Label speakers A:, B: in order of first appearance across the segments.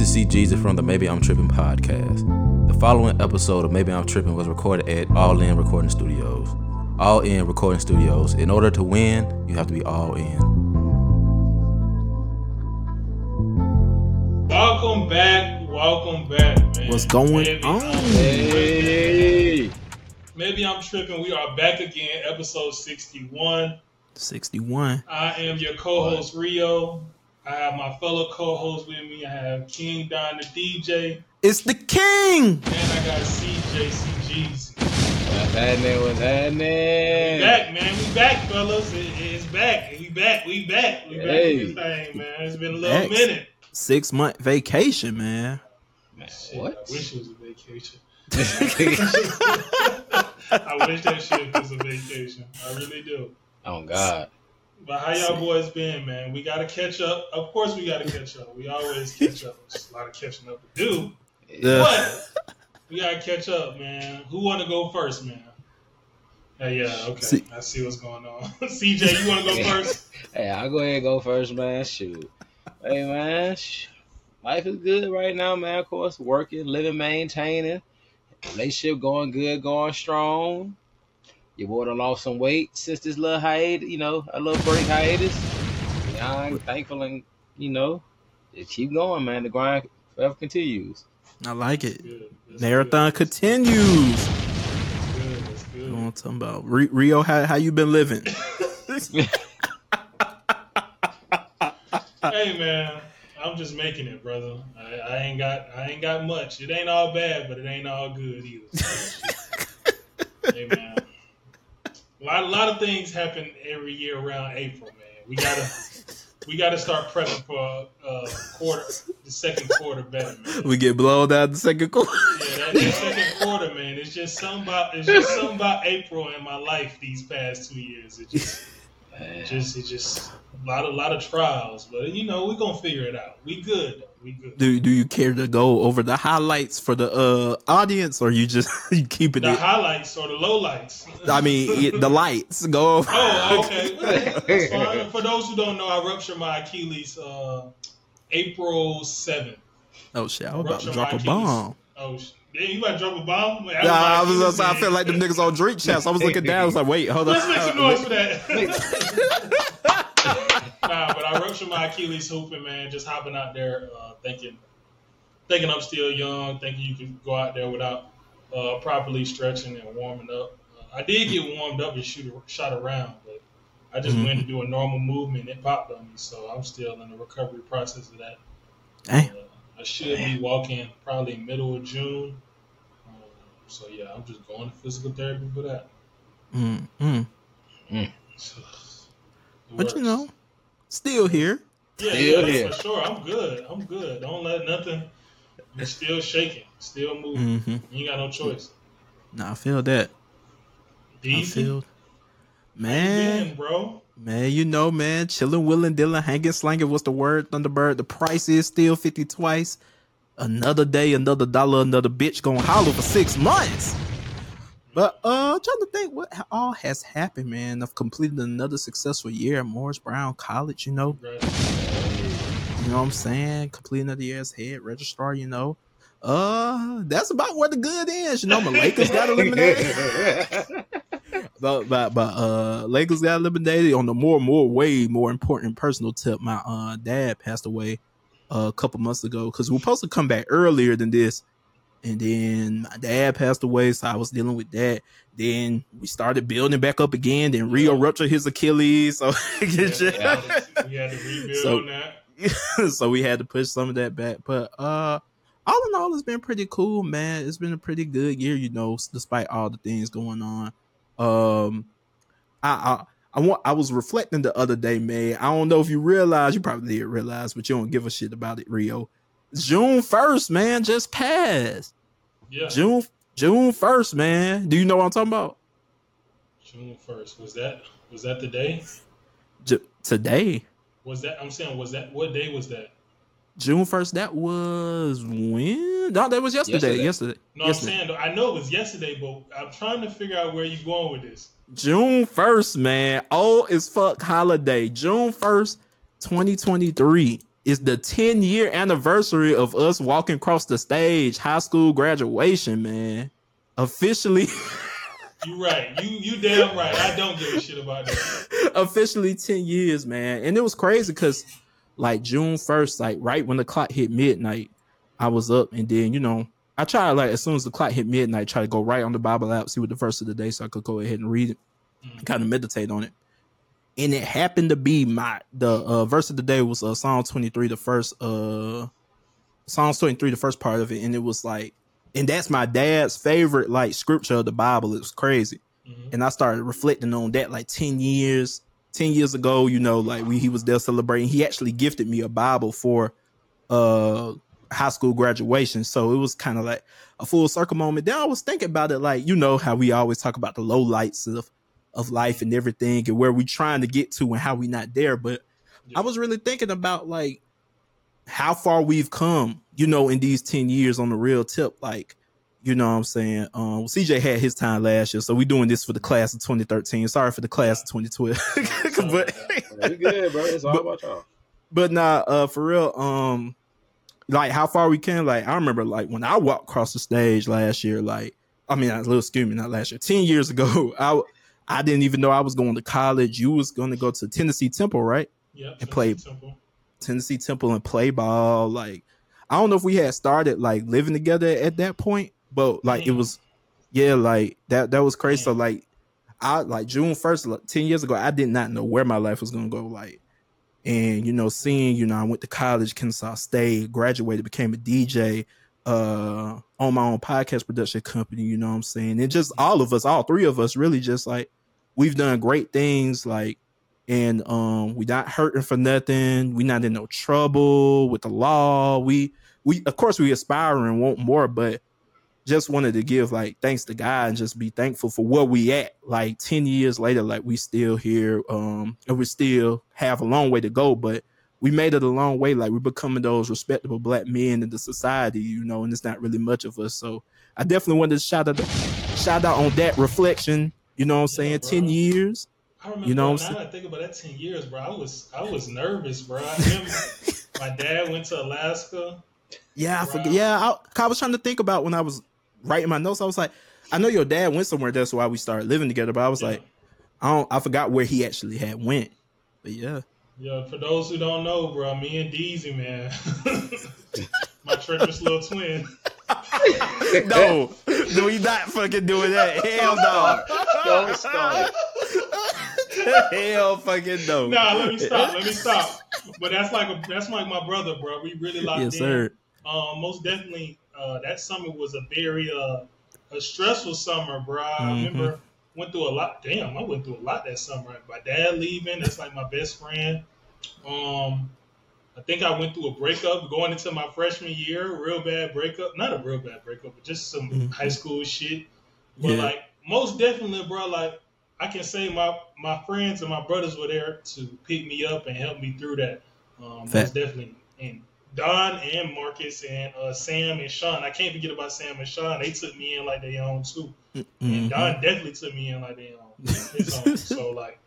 A: This is C Jesus from the Maybe I'm Tripping podcast. The following episode of Maybe I'm Tripping was recorded at All In Recording Studios. All In Recording Studios. In order to win, you have to be all in.
B: Welcome back. Welcome back, man.
C: What's going
B: Maybe
C: on?
B: I'm-
D: Hey.
B: Maybe I'm tripping. We are back again, episode 61.
C: 61.
B: I am your co-host Rio. I have my fellow co-host with me. I have King Don the DJ,
C: It's the king.
B: and I got CJ CGs.
D: What's happening? What's
B: We
D: happening?
B: back, man. We back, fellas. It, it's back. We back. We back. We back
D: Hey.
B: this thing, man. It's been a little
C: Back.
B: minute.
C: Six month vacation, man.
B: Shit,
D: What?
B: I wish it was a vacation. I wish that shit was a vacation. I really do.
D: oh God.
B: But how y'all boys been, man? We gotta catch up. Of course, we gotta catch up. We always catch up. There's a lot of catching up to do.
C: Yeah.
B: But we gotta catch up, man. Who want to go first, man? Hey, yeah, okay.
C: See-
B: I see what's going on. CJ, you want to go first?
D: Hey, I'll go ahead and go first, man. Shoot. Hey, man. Life is good right now, man. Of course, working, living, maintaining. Relationship going good, going strong. Your boy done lost some weight since this little hiatus, you know, a little break hiatus. Yeah, I'm thankful and, you know, just keep going, man. The grind forever continues.
C: I like it.
B: That's
C: Marathon
B: good.
C: continues.
B: That's good. That's
C: You know what I'm talking about? Re- Rio, how, how you been living?
B: Hey, man. I'm just making it, brother. I, I ain't got I ain't got much. It ain't all bad, but it ain't all good either. So, hey, man. A lot, a lot of things happen every year around April, man. We gotta we gotta start prepping for uh, quarter the second quarter better, man.
C: we get blown out the second quarter.
B: Yeah, that, that second quarter, man. It's just something about it's just something about April in my life these past two years. It just
D: Man.
B: just it just a lot of lot of trials, but you know we're gonna figure it out. We good. We good.
C: Do do you care to go over the highlights for the uh audience, or you just you keeping
B: The
C: it?
B: highlights or the lowlights.
C: I mean, it- the lights go. Over.
B: Oh, okay. Well, that's fine. For those who don't know, I ruptured my Achilles uh, April seventh.
C: Oh shit! I was about to drop
B: my
C: a bomb.
B: Oh, sh- yeah, you about to drop a bomb? Man,
C: Yeah, I was.
B: Achilles,
C: I felt like them niggas on drink champs. I was looking down. I was like, wait, hold on.
B: Let's make some noise for that. nah, but I ruptured my Achilles hooping, man. Just hopping out there, uh, thinking, thinking I'm still young, thinking you can go out there without uh, properly stretching and warming up. Uh, I did get warmed up and shoot a shot around, but I just
C: Mhm.
B: went to do a normal movement. It popped on me, so I'm still in the recovery process of that.
C: Damn.
B: I should be walking probably middle of June. Um, so yeah, I'm just going to physical therapy for that.
C: Mm, mm.
B: So,
C: But
B: works.
C: you know, still here.
B: Yeah,
D: Still
B: yeah,
D: here.
B: for sure. I'm good. I'm good. Don't let nothing. You're still shaking, still moving.
C: hmm
B: You ain't got no choice.
C: Nah, I feel that. I feel,
B: man, bro.
C: man. You know, man, chilling, willing, dealing, hanging, slanging. What's the word, Thunderbird? The price is still fifty twice. Another day, another dollar, another bitch gonna holler for six months. But uh, trying to think what all has happened, man. I've completed another successful year at Morris Brown College. You know,
B: Right.
C: You know what I'm saying? Completing another year as head registrar, you know. Uh that's about where the good is. You know, my Lakers got eliminated. But but but uh Lakers got eliminated on the more more way more important personal tip. My uh dad passed away uh, a couple months ago because we are supposed to come back earlier than this. And then my dad passed away, so I was dealing with that. Then we started building back up again. Then Rio ruptured his Achilles, so
B: Yeah, we had to rebuild
C: So-
B: on that.
C: so we had to push some of that back. But uh all in all, it's been pretty cool, man. It's been a pretty good year, you know, despite all the things going on. Um I I I want I was reflecting the other day, man. I don't know if you realize, you probably didn't realize, but you don't give a shit about it, Rio. June 1st, man, just passed.
B: Yeah,
C: June June 1st, man. Do you know what I'm talking about?
B: June first. Was that was that the day?
C: J- today.
B: Was that I'm saying was that what day was that?
C: June 1st, that was when? No, that was yesterday.
D: Yesterday.
C: Yesterday.
B: No,
C: yesterday.
B: I'm saying though, I know it was yesterday, but I'm trying to figure out where you're going with this.
C: June 1st, man. Old as fuck holiday. June 1st, 2023 is the 10 year anniversary of us walking across the stage, high school graduation, man. Officially.
B: You're right. You you damn right. I don't give a shit about that.
C: officially 10 years, man. And it was crazy because like June 1st, like right when the clock hit midnight, I was up and then, you know, I tried like as soon as the clock hit midnight, try to go right on the Bible app, see what the verse of the day so I could go ahead and read it,
B: Mhm.
C: kind of meditate on it. And it happened to be my the uh, verse of the day was uh, Psalm 23, the first uh Psalms 23, the first part of it, and it was like, and that's my dad's favorite like scripture of the Bible. It was crazy
B: Mhm.
C: and I started reflecting on that like 10 years 10 years ago you know like we he was there celebrating he actually gifted me a bible for uh high school graduation. So it was kind of like a full circle moment. Then i was thinking about it like you know how we always talk about the low lights of of life and everything and where we trying to get to and how we not there. But i was really thinking about like how far we've come you know in these 10 years on the real tip. Like you know what I'm saying? Um, CJ had his time last year, so we doing this for the class of 2013. Sorry for the class of 2012, but
D: We good, bro. It's all
C: But-
D: about y'all.
C: but nah, uh, for real. Um, like how far we can. Like I remember, like when I walked across the stage last year. Like I mean, I was a little excuse me, not last year, ten years ago. I I didn't even know I was going to college. You was going to go to Tennessee Temple, right?
B: Yep.
C: And play-
B: Simple.
C: Tennessee Temple and play ball. Like I don't know if we had started like living together at that point, but like it was, yeah, like that that was crazy. So like I like June first, like, ten years ago, I did not know where my life was gonna go. Like, and you know, seeing you know, I went to college, Kennesaw State, graduated, became a DJ, uh, on my own podcast production company. You know what I'm saying? And just all of us, all three of us, really just like we've done great things. Like and um we not hurting for nothing we not in no trouble with the law we we of course we aspire and want more but just wanted to give like thanks to god and just be thankful for where we at like 10 years later like we still here um and we still have a long way to go but we made it a long way like we're becoming those respectable black men in the society you know and it's not really much of us so i definitely wanted to shout out shout out on that reflection you know what i'm saying
B: Yeah,
C: 10 years
B: I remember
C: You know
B: now
C: what I'm
B: that I think about that ten years, bro. I was I was nervous, bro. I my dad went to Alaska.
C: Yeah, I forget. Yeah, I, I was trying to think about when I was writing my notes. I was like, I know your dad went somewhere. That's why we started living together. But I was
B: Yeah.
C: like, I don't. I forgot where he actually had went. But yeah,
B: Yeah, for those who don't know, bro, me and Deezy, man, my treacherous little twin.
C: no, no, we not fucking doing that. Hell no.
D: Don't start.
C: Hell fucking no.
B: Nah, let me stop. Let me stop. But that's like a, that's like my brother, bro. We really locked
C: yes,
B: in.
C: sir.
B: Um, most definitely, uh, that summer was a very uh, a stressful summer, bro. I
C: Mhm.
B: remember went through a lot. Damn, I went through a lot that summer. My dad leaving, that's like my best friend. Um, I think I went through a breakup going into my freshman year, real bad breakup. Not a real bad breakup, but just some
C: Mhm.
B: high school shit. But
C: Yeah.
B: like most definitely, bro, like I can say my my friends and my brothers were there to pick me up and help me through that. Um, most definitely. And Don and Marcus and uh, Sam and Sean. I can't forget about Sam and Sean. They took me in like they own too. And
C: Mhm.
B: Don definitely took me in like they own his own. So like,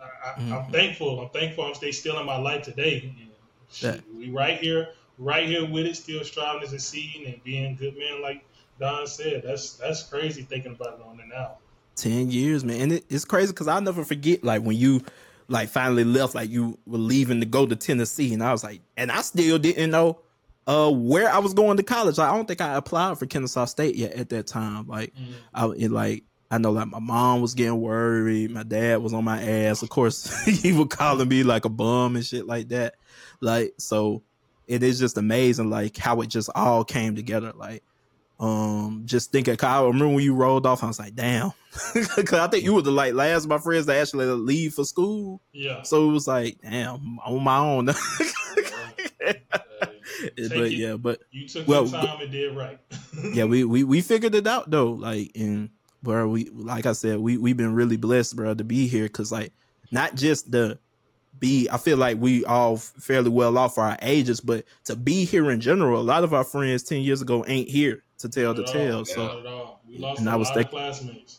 B: I, I'm
C: Mhm.
B: thankful. I'm thankful. I'm they still in my life today. And shit, We right here, right here with it, still striving to succeed and being good men. Like Don said, that's that's crazy thinking about it on it now.
C: 10 years, man. And it, it's crazy because I'll never forget, like, when you, like, finally left, like, you were leaving to go to Tennessee. And I was like, and I still didn't know uh where I was going to college. Like, I don't think I applied for Kennesaw State yet at that time. Like,
B: Mhm.
C: I it, like, I know, like, my mom was getting worried. My dad was on my ass. Of course, he was calling me, like, a bum and shit like that. Like, so it is just amazing, like, how it just all came together. Like, um, just thinking, 'cause I remember when you rolled off, I was like, damn. Cause I think you were the like last of my friends to actually leave for school.
B: Yeah.
C: So it was like, damn, I'm on my own.
B: Hey,
C: but
B: it.
C: yeah, but
B: you took
C: Well,
B: your time and did right.
C: yeah, we, we we figured it out though. Like and bro, we like I said, we we've been really blessed, bro, to be here. Cause like not just the be I feel like we all fairly well off for our ages, but to be here in general, a lot of our friends ten years ago ain't here to tell the tale. So
B: not at all. we lost
C: and I was thinking-
B: classmates.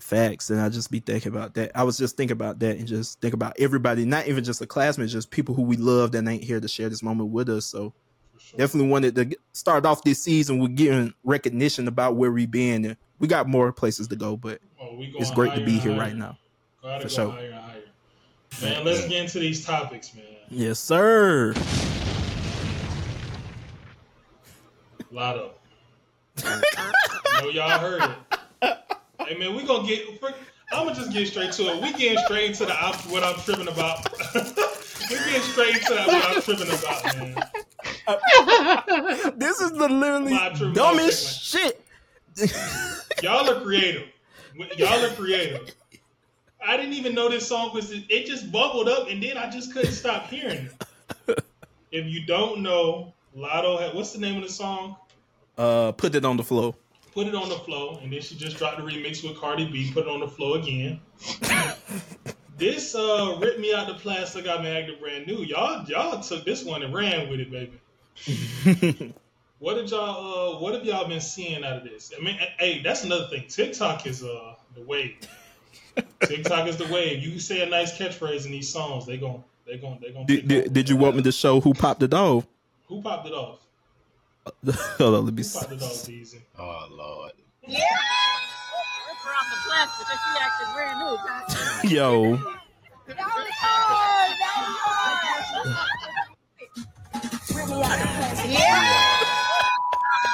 C: Facts, and I just be thinking about that. I was just thinking about that, and just think about everybody, not even just the classmates, just people who we love that ain't here to share this moment with us. So
B: sure.
C: definitely wanted to start off this season with getting recognition about where we been. And we got more places to go, but
B: Oh,
C: it's great to be here
B: higher.
C: right now. For sure.
B: higher higher. Man, let's get into these topics, man.
C: Yes, sir.
B: Latto. I know y'all heard it. Hey man, we gonna get. I'm gonna just get straight to it. We getting straight into the what I'm tripping about. we getting straight into that what I'm tripping about, man.
C: this is the literally dumbest shit.
B: Y'all are creative. Y'all are creative. I didn't even know this song was. It just bubbled up, and then I just couldn't stop hearing it. If you don't know, Latto had what's the name of the song?
C: Uh, put it on the flow.
B: Put it on the flow, and then she just dropped the remix with Cardi B. Put it on the flow again. this uh ripped me out the plastic. I got me acting brand new. Y'all, y'all took this one and ran with it, baby. What did y'all? Uh, what have y'all been seeing out of this? I mean, hey, that's another thing. TikTok is uh the wave. TikTok is the wave. You say a nice catchphrase in these songs, they gon' they gon' they gon'
C: Did, did, did you want me to show who popped it off?
B: Who popped it off?
C: Hold on, let me see.
B: it off, Deezy?
D: Oh Lord.
E: Yeah. Rip her off the plastic because she acting brand new.
C: Yo,
E: That was hard. That was hard. Yeah.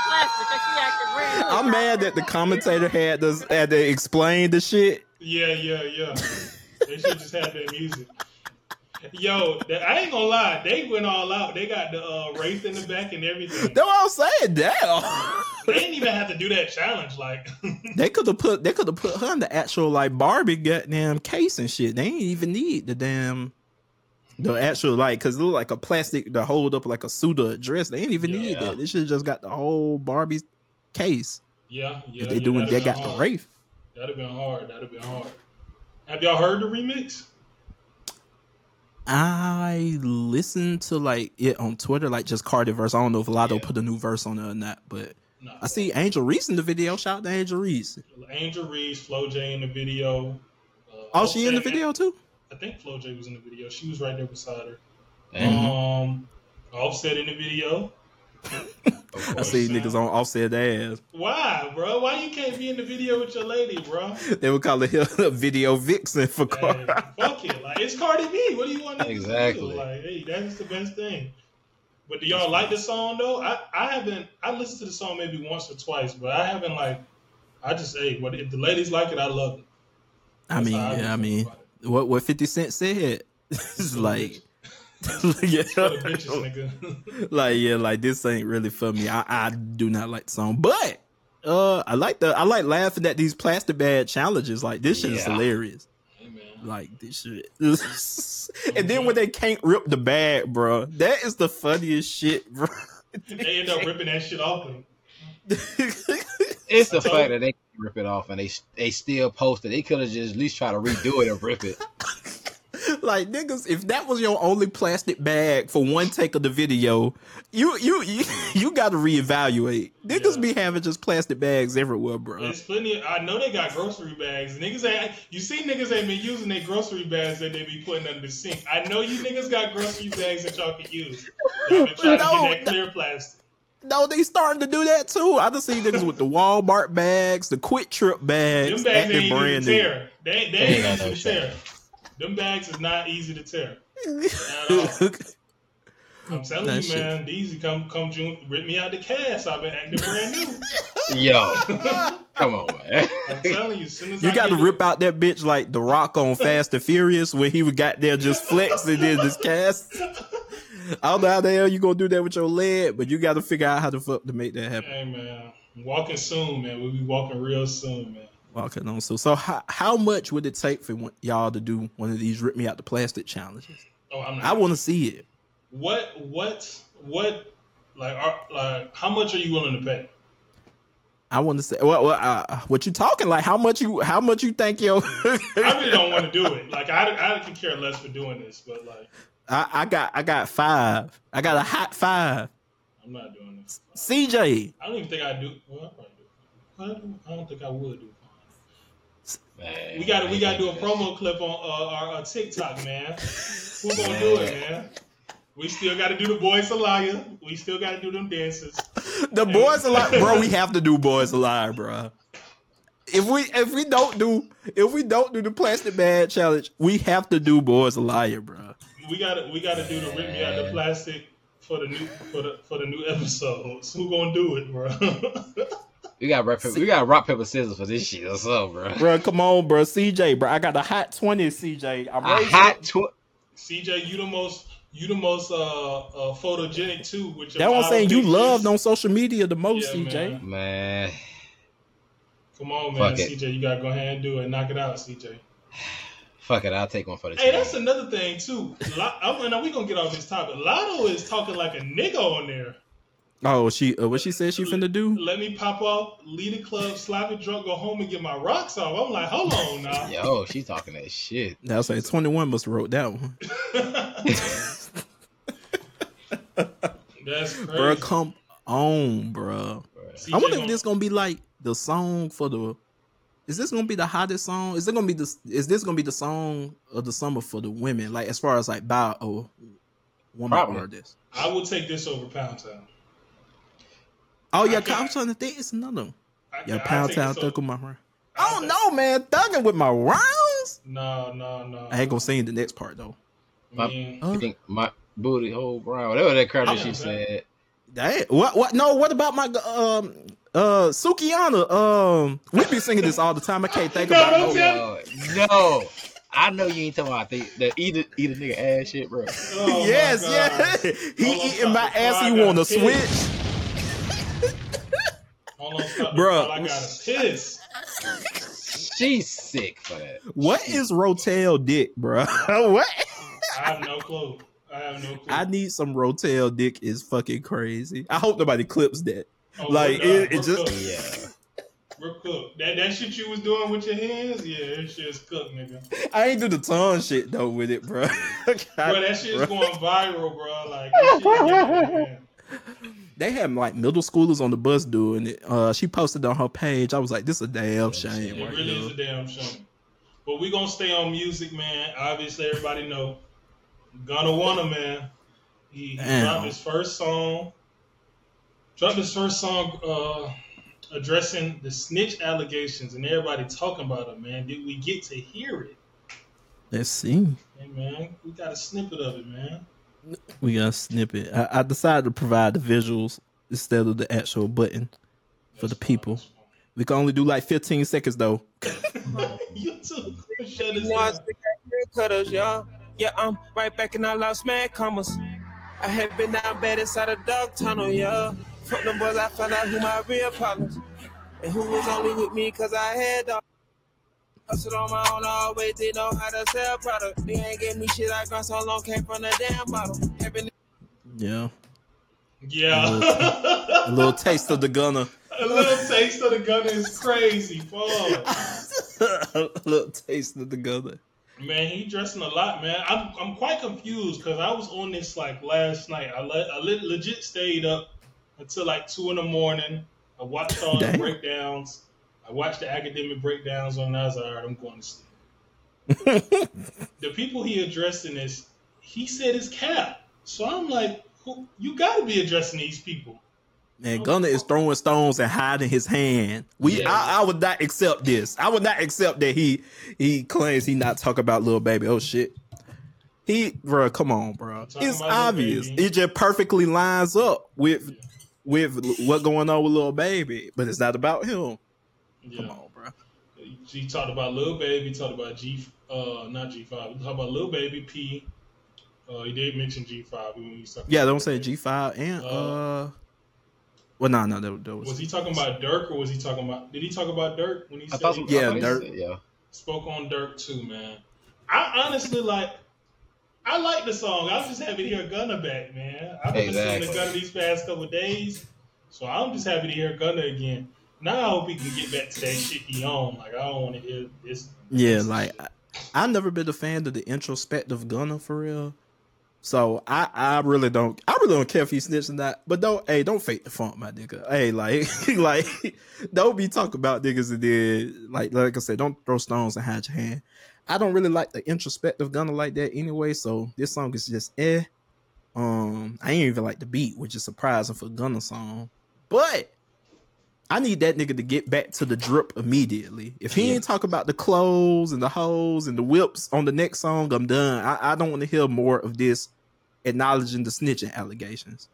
E: Plastic because she acting brand new.
C: I'm mad that the commentator had to had to explain the shit.
B: Yeah, yeah, yeah. they should just have their music. Yo, I ain't gonna lie, they went all out. They got the uh, Wraith in the back and everything.
C: That's what I'm saying. Damn.
B: They didn't even have to do that challenge. Like,
C: They could have put they could have put her in the actual like Barbie goddamn case and shit. They ain't even need the damn the actual like because it look like a plastic to hold up like a suit or a dress. They ain't even need
D: Yeah.
C: that. They should have just got the whole Barbie case.
B: yeah, yeah.
C: if they
B: yeah,
C: doing they got the
B: hard.
C: Wraith.
B: That'd have been hard. That'd have been hard. Have y'all heard the remix?
C: I listened to like it on Twitter, like just Cardi verse. I don't know if Latto
B: Yeah.
C: put a new verse on it or not, but
B: No.
C: I see Angel Reese in the video. Shout out to Angel Reese.
B: Angel Reese, Flo J in the video. Uh,
C: Oh, she in the video too?
B: I think Flo J was in the video. She was right there beside her.
D: Mhm.
B: Um, Offset in the video.
D: Of
C: I
D: course.
C: see niggas on offset ass.
B: Why, bro? Why you can't be in the video with your lady, bro?
C: They would call it a video vixen for
B: Hey,
C: Cardi.
B: fuck it. Like it's Cardi B. What do you want? niggas to do?
D: Exactly.
B: Like, hey, that's the best thing. But do y'all like the song though? I, I haven't. I listened to the song maybe once or twice, but I haven't like. I just hey, what if the ladies like it? I love it.
C: I mean,
B: how
C: yeah, I
B: feel
C: mean, what what Fifty Cent said? it's like, yeah,
B: bitches,
C: like yeah, like this ain't really for me. I, I do not like the song, but uh, I like the I like laughing at these plastic bag challenges. Like this shit is hilarious.
B: hey.
C: Like this shit. and then when they can't rip the bag, bro, that is the funniest shit, bro.
B: They end up ripping that shit off. Them.
D: It's the fact that they can rip it off and they they still post it. They could have just at least try to redo it and rip it.
C: like niggas, if that was your only plastic bag for one take of the video, you you you, you got to reevaluate. Niggas
B: Yeah.
C: be having just plastic bags everywhere, bro.
B: There's plenty. Of, I know they got grocery bags. Niggas ain't. You see, niggas ain't been using their grocery bags that they be putting under the sink. I know you niggas got grocery bags that y'all can use. Y'all been trying
C: No,
B: to get that clear plastic.
C: No, they starting to do that too. I just see niggas with the Walmart bags, the QuikTrip bags,
B: Them bags
C: acting
B: ain't
C: brand
B: easy to
C: new.
B: tear. They, they
D: They
B: ain't
D: ain't got
B: easy
D: no
B: tear. Them bags is not easy to tear. I'm telling
C: That
B: you,
C: shit.
B: man. These come come June, rip me out the cast. I've been acting brand new.
D: Yo, come on, man.
B: I'm telling you, as soon as
C: You
B: I
C: got to
B: get
C: rip out that bitch like the Rock on Fast and Furious when he would got there just flexing in this cast. I don't know how the hell you gonna do that with your leg, but you got to figure out how the fuck to make that happen.
B: Hey man, walking soon, man. We'll be walking real soon, man.
C: Walking on so so how how much would it take for y'all to do one of these rip me out the plastic challenges?
B: Oh, I'm not.
C: I want to see it.
B: What what what like are, like how much are you willing to pay?
C: I want to say well, well uh, what you talking like? How much you how much you think yo?
B: I really don't want to do it. Like I I can care less for doing this, but like
C: I, I got I got five. I got a hot five.
B: I'm not doing this.
C: CJ,
B: I don't even think I do. Well, I probably do. I don't, I don't think I would do.
D: Man.
B: We got to we got to do a promo clip on uh, our, our TikTok, man. Who gonna do it, man? We still got to do the boys a liar. We still got to do them dances.
C: The boys alive, bro. We have to do boys alive, bro. If we if we don't do if we don't do the plastic bag challenge, we have to do boys alive, bro.
B: We got to we got to do the rip me out the plastic for the new for the for the new episodes. Who gonna do it, bro?
D: We got rock paper, we got rock paper scissors for this shit or something, bro.
C: Bro, come on, bro. CJ, bro. I got a hot twenty, CJ. I'm
D: A
C: raising-
D: hot tw-
B: CJ, you the most you the most uh, uh photogenic too. With your
C: That's what I'm saying. You
B: outfits.
C: loved on social media the most,
B: Yeah,
C: CJ.
B: man.
D: man.
B: Come on, man,
D: Fuck it.
B: CJ, you gotta go ahead and do it. Knock it out, CJ.
D: Fuck it, I'll take one for the
B: Hey,
D: team.
B: that's another thing too. Lo- I'm, now we gonna get off this topic. Latto is talking like a nigga on there.
C: Oh, she uh, what she said she finna do?
B: Let me pop off, lead the club, slap it drunk, go home and get my rocks off. I'm like, hold on now.
D: Yo, she talking that shit.
C: That was like twenty one must have wrote that one.
B: That's crazy.
C: Bro, come on, bro.
B: CJ
C: I wonder if
B: gonna-
C: this gonna be like the song for the. Is this gonna be the hottest song? Is it gonna be the? Is this gonna be the song of the summer for the women? Like as far as like by a woman
D: Probably.
C: artist.
B: I would take this over Pound Town.
C: Oh yeah,
B: I can't-
C: I'm trying to think. It's another. one.
B: I,
C: Yeah,
B: I
C: Pound
B: take
C: Town
B: this over-
C: thug with my round.
B: I
C: I don't
B: take-
C: know, man. Thugging with my rounds.
B: No, no, no.
C: I ain't gonna sing the next part though.
B: I mean,
C: Uh,
D: I think my booty hole brown. Whatever that crap that
B: Yeah,
D: she
B: man.
D: said.
C: That What? What? No. What about my um uh Sukihana? Um, we be singing this all the time. I can't think
B: No,
C: about.
B: don't
C: no-
D: No, no. I know you ain't talking about the, the eat a, eat a nigga ass shit, bro.
B: oh my
C: yes, yeah. He
B: Hold
C: eating my ass.
B: before
C: He want to switch.
B: Hold on, stop I gotta piss.
D: She's sick for that.
C: What is Rotel dick, bro? what?
B: I have no clue. I have no clue.
C: I need some Rotel dick. Is fucking crazy. I hope nobody clips that.
B: Oh,
C: like,
B: we're done.
C: it- it just-
B: cooked.
D: Yeah.
B: We're cooked. That that shit you was doing with your hands, yeah, that shit's cooked, nigga.
C: I ain't do the tongue shit though with it, bro.
B: Bro, that shit is going viral, bro. Like, that shit, man.
C: They had like middle schoolers on the bus doing it. Uh, she posted on her page. I was like, "This is a damn shame."
B: It
C: right
B: really is a damn shame. But we gonna stay on music, man. Obviously, everybody know Gunna Wunna, man. He, dropped his first song. Dropped his first song uh, addressing the snitch allegations, and everybody talking about it, man. Did we get to hear it?
C: Let's see.
B: Hey, man, we got a snippet of it, man.
C: We got a snippet. I, I decided to provide the visuals instead of the actual button for the people. We can only do like 15 seconds though.
B: that's you too. Shut this
F: Watch
B: down.
F: the cutters, y'all. Yeah, I'm right back in our lost man commas. I had been down bad inside a dog tunnel, yeah. Fuck them boys, I found out who my real partners. And who was only with me cause I had dog. Hustled on my own, I always did know how to sell product. They ain't gave me shit I got so long, came from the damn bottle. Having
C: Yeah.
B: Yeah.
C: A little taste of the Gunna.
B: A little taste of the gun is crazy. Fuck.
C: a little taste of the Gunna.
B: Man, he dressing a lot, man. I'm I'm quite confused because I was on this like last night. I le- I le- legit stayed up until like two in the morning. I watched all the breakdowns. I watched the academic breakdowns on. I was like, all right, I'm going to sleep. the people he addressed in this, he said is cap. So I'm like, who, you got to be addressing these people.
C: Man, Gunna is throwing stones and hiding his hand. We,
D: Yeah.
C: I, I would not accept this. I would not accept that he he claims he not talk about Lil Baby. Oh shit, he, bro, come on, bro. It's obvious. It just perfectly lines up with with what going on with Lil Baby, but it's not about him.
B: Yeah.
C: Come on, bro.
B: He talked about Lil Baby, talked about G, uh, not G five. He talked about Lil Baby P. Uh, he did mention G five when he was talking.
C: Yeah,
B: about
C: don't say G five and
B: Uh,
C: uh. Well, no, no, that, that was,
B: Was he talking about Durk or was he talking about? Did he talk about Durk when he
D: I
B: said
D: thought
B: he
C: Yeah,
D: I thought he
C: Durk.
D: said- yeah.
B: spoke on Durk too, man? I honestly like. I like the song. I'm just happy to hear Gunna back, man. I've been listening
D: Exactly.
B: to Gunna these past couple of days, so I'm just happy to hear Gunna again. Now he can get back to that shit he on. Like I don't want to hear this.
C: Yeah, like. I, I've never been a fan of the introspective Gunna for real. So I, I really don't I really don't care if he snitched or not. But don't hey, don't fake the funk, my nigga. Hey, like like don't be talking about niggas and then like like I said, don't throw stones and hide your hand. I don't really like the introspective Gunna like that anyway. So this song is just eh. Um, I ain't even like the beat, which is surprising for a Gunna song. But I need that nigga to get back to the drip immediately. If he ain't talk about the clothes and the hoes and the whips on the next song, I'm done. I, I don't want to hear more of this acknowledging the snitching allegations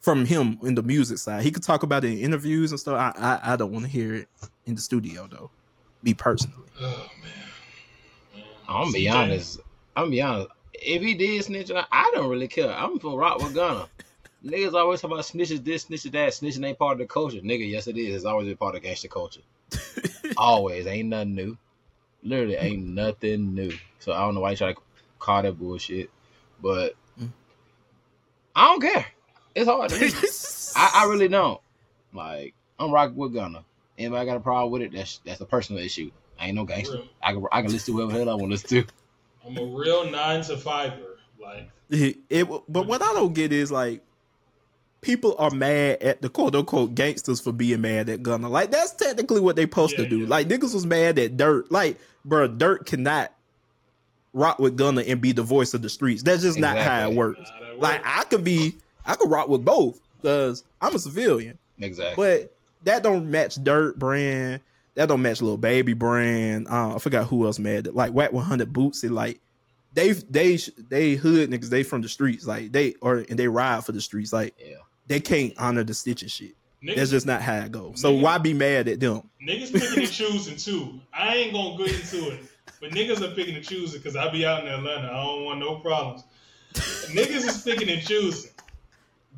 C: from him in the music side. He could talk about it in interviews and stuff. I I, I don't want to hear it in the studio though. Me personally.
B: Oh man.
D: I'm gonna be honest. I'm gonna be honest. If he did snitch, I, I don't really care. I'm for rock with Gunna. Niggas always talk about snitches this, snitches that. Snitching ain't part of the culture. Nigga, yes it is. It's always been part of gangster culture. always. Ain't nothing new. Literally ain't nothing new. So I don't know why you try to call that bullshit. But. I don't care. It's hard to. I, I really don't. Like, I'm rocking with Gunna. Anybody got a problem with it? That's that's a personal issue. I ain't no gangster.
B: Real.
D: I can I can listen to whoever the hell I want to listen to.
B: I'm a real nine to fiver. Like
C: It, it- but what I don't get is like people are mad at the quote unquote gangsters for being mad at Gunna. Like that's technically what they supposed to do.
B: yeah.
C: Like niggas was mad at Durk. Like, bro, Durk cannot rock with Gunna and be the voice of the streets. That's just not how it works.
B: nah,
C: Like. I could be, I could rock with both because I'm a civilian.
D: Exactly.
C: But that don't match Durk brand. That don't match Lil Baby brand. Uh, I forgot who else mad. Like Wack 100 Boots. It like they they they hood niggas. They from the streets. Like they or and they ride for the streets. Like
D: yeah.
C: They can't honor the stitching shit. That's just not how it goes. So
B: Nigga.
C: why be mad at them?
B: niggas picking and choosing too. I ain't gonna get into it, but niggas are picking and choosing because I be out in Atlanta. I don't want no problems. niggas is picking and choosing.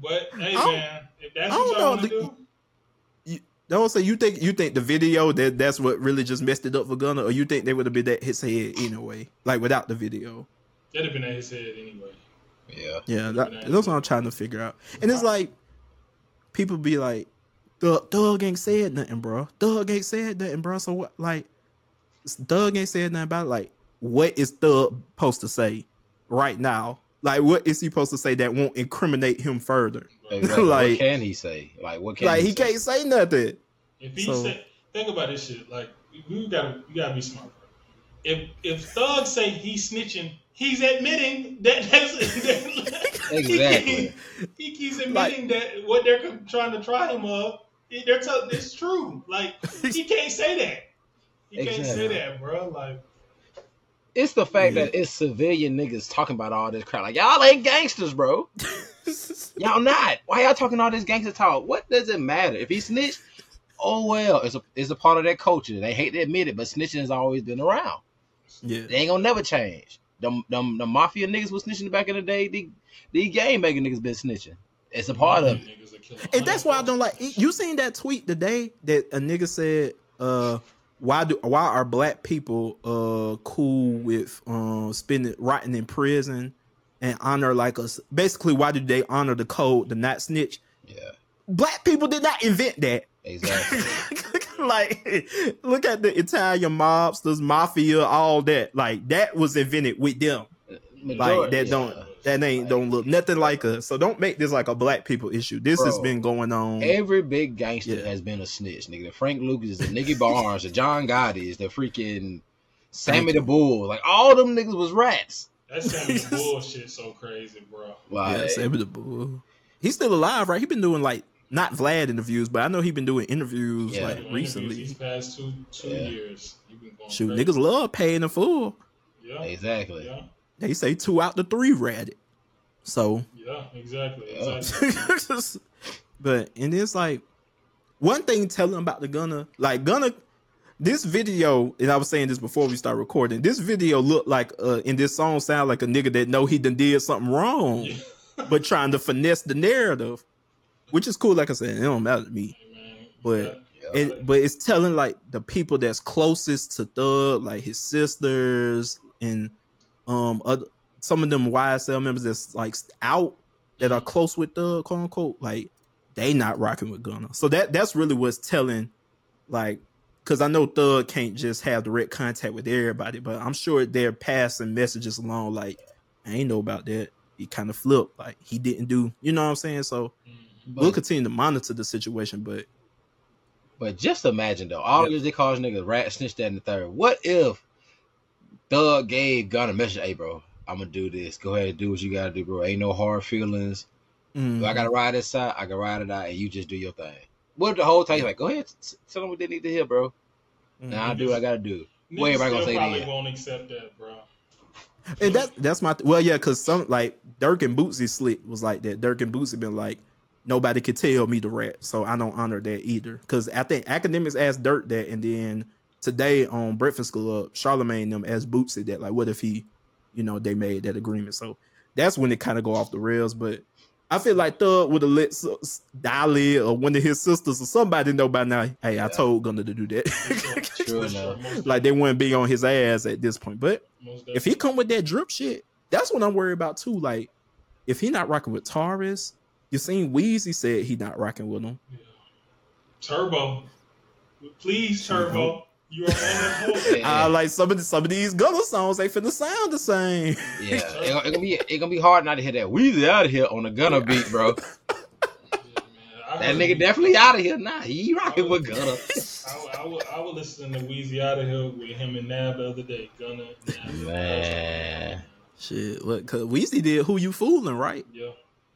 B: But hey
C: I don't-
B: man, if that's
C: I
B: what
C: don't
B: y'all want to
C: The-
B: do,
C: Don't say you think you think the video that that's what really just messed it up for Gunna, or you think they would have been at his head anyway, like without the video.
B: that'd have been at his head anyway.
D: Yeah.
C: Yeah, that, that's what I'm trying to figure out. And it's like people be like, "Thug, Thug ain't said nothing, bro. Thug ain't said nothing, bro." So what? Like, Thug ain't said nothing about it. like what is Thug supposed to say right now? Like, what is he supposed to say that won't incriminate him further?
D: Exactly.
C: Like-
D: what can he say? Like what can
C: like,
D: he,
C: he
D: say?
C: can't say nothing.
B: If he
C: So-
B: said, think about this shit. Like we gotta, you gotta be smart. Bro. If if Thug say he's snitching, he's admitting that that's that,
D: Exactly.
B: He, he keeps admitting that what they're trying to try him of, they're tell it's true. Like he can't say that. He can't say that, bro. Like
D: It's the fact
C: Yeah.
D: that it's civilian niggas talking about all this crap. Like y'all ain't gangsters, bro. Y'all not. Why y'all talking all this gangster talk? What does it matter if he snitched? Oh well, it's a it's a part of their culture. They hate to admit it, but snitching has always been around.
C: yeah,
D: They ain't gonna never change. Them them the mafia niggas was snitching back in the day. The the game making niggas been snitching. It's a part of it.
B: niggas that kill
C: and that's why I don't like. You seen that tweet today that a nigga said, uh, "Why do why are black people uh cool with um spending rotting in prison and honor like us? Basically, why do they honor the code the not snitch?
D: Yeah,
C: Black people did not invent that.
D: Exactly.
C: like, look at the Italian mobsters, mafia, all that. Like that was invented with them. Like that
D: yeah.
C: don't that ain't don't look nothing like us. So don't make this like a black people issue. This has been going on.
D: Every big gangster
C: Yeah.
D: has been a snitch, nigga. The Frank Lucas, the Nicky Barnes, the John Gotti's, the freaking Sammy the Bull. Like all them niggas was rats.
B: That Sammy the bullshit so crazy, bro.
D: Like
C: Yeah, Sammy the Bull. He's still alive, right? He been doing like not Vlad interviews, but I know he been doing interviews
D: Yeah.
C: like
B: Interviews
C: recently.
B: These past two two
D: Yeah.
B: years, you been going
C: Shoot,
B: crazy.
C: niggas love paying the full.
B: Yeah,
D: exactly.
B: yeah,
C: They say two out the three ratted. So,
B: yeah, exactly, exactly.
C: but and it's like one thing telling about the Gunna, like Gunna, this video, and I was saying this before we start recording. This video looked like, uh, in this song sound like a nigga that know he done did something wrong,
B: Yeah.
C: but trying to finesse the narrative, which is cool. Like I said, it don't matter to me. But-
D: Yeah.
C: it, but it's telling like the people that's closest to Thug, like his sisters and um other, some of them YSL members that's like out that are close with Thug, quote unquote, like they not rocking with Gunna. So that that's really what's telling, like, because I know Thug can't just have direct contact with everybody, but I'm sure they're passing messages along like, I ain't know about that. he kind of flipped. Like he didn't do, you know what I'm saying? So
B: Mm.
D: But,
C: we'll continue to monitor the situation, but
D: but just imagine though, all
C: Yep.
D: these they call niggas rat snitch that and the third. What if Thug gave Gunna a message, hey bro, I'm gonna do this. Go ahead and do what you gotta do, bro. Ain't no hard feelings.
C: mm,
D: I gotta ride this side, I can ride it out and you just do your thing. What if the whole time he's like, go ahead, tell them what they need to hear, bro.
C: mm.
D: Now I do what I gotta do.
B: Niggas
D: What everybody gonna say
B: probably
D: then?
B: won't accept that, bro.
C: And that's that's my well, yeah, because some like Durk and Boosie slick was like that. Durk and Boosie been like, nobody could tell me to rap, so I don't honor that either. Because I think Akademiks asked Durk that, and then today on Breakfast Club, Charlemagne them asked Boosie that, like, what if he, you know, they made that agreement. So that's when it kind of go off the rails. But I feel like Thug would have let Dolly or one of his sisters or somebody know by now. Hey, I told Gunna to do that. Like they wouldn't be on his ass at this point. But if he come with that drip shit, that's what I'm worried about too. Like, if he not rocking with Taurus, you seen Wheezy said he not rocking with him.
B: Yeah. Turbo, please, Turbo, you are on the hook.
C: I like some of the, some of these Gunna songs. They finna sound the same.
D: Yeah, it, gonna- it gonna be it gonna be hard not to hear that Wheezy out of here on a Gunna beat, bro.
B: Yeah, man. I
D: That nigga definitely out of here now. He rocking with Gunna.
B: I, I, will, I will listen to Wheezy out of here with him and Nav the other day. Gunna, Nav.
D: Man.
C: Shit, what? Cause Wheezy did "Who You Fooling," right?
B: Yeah.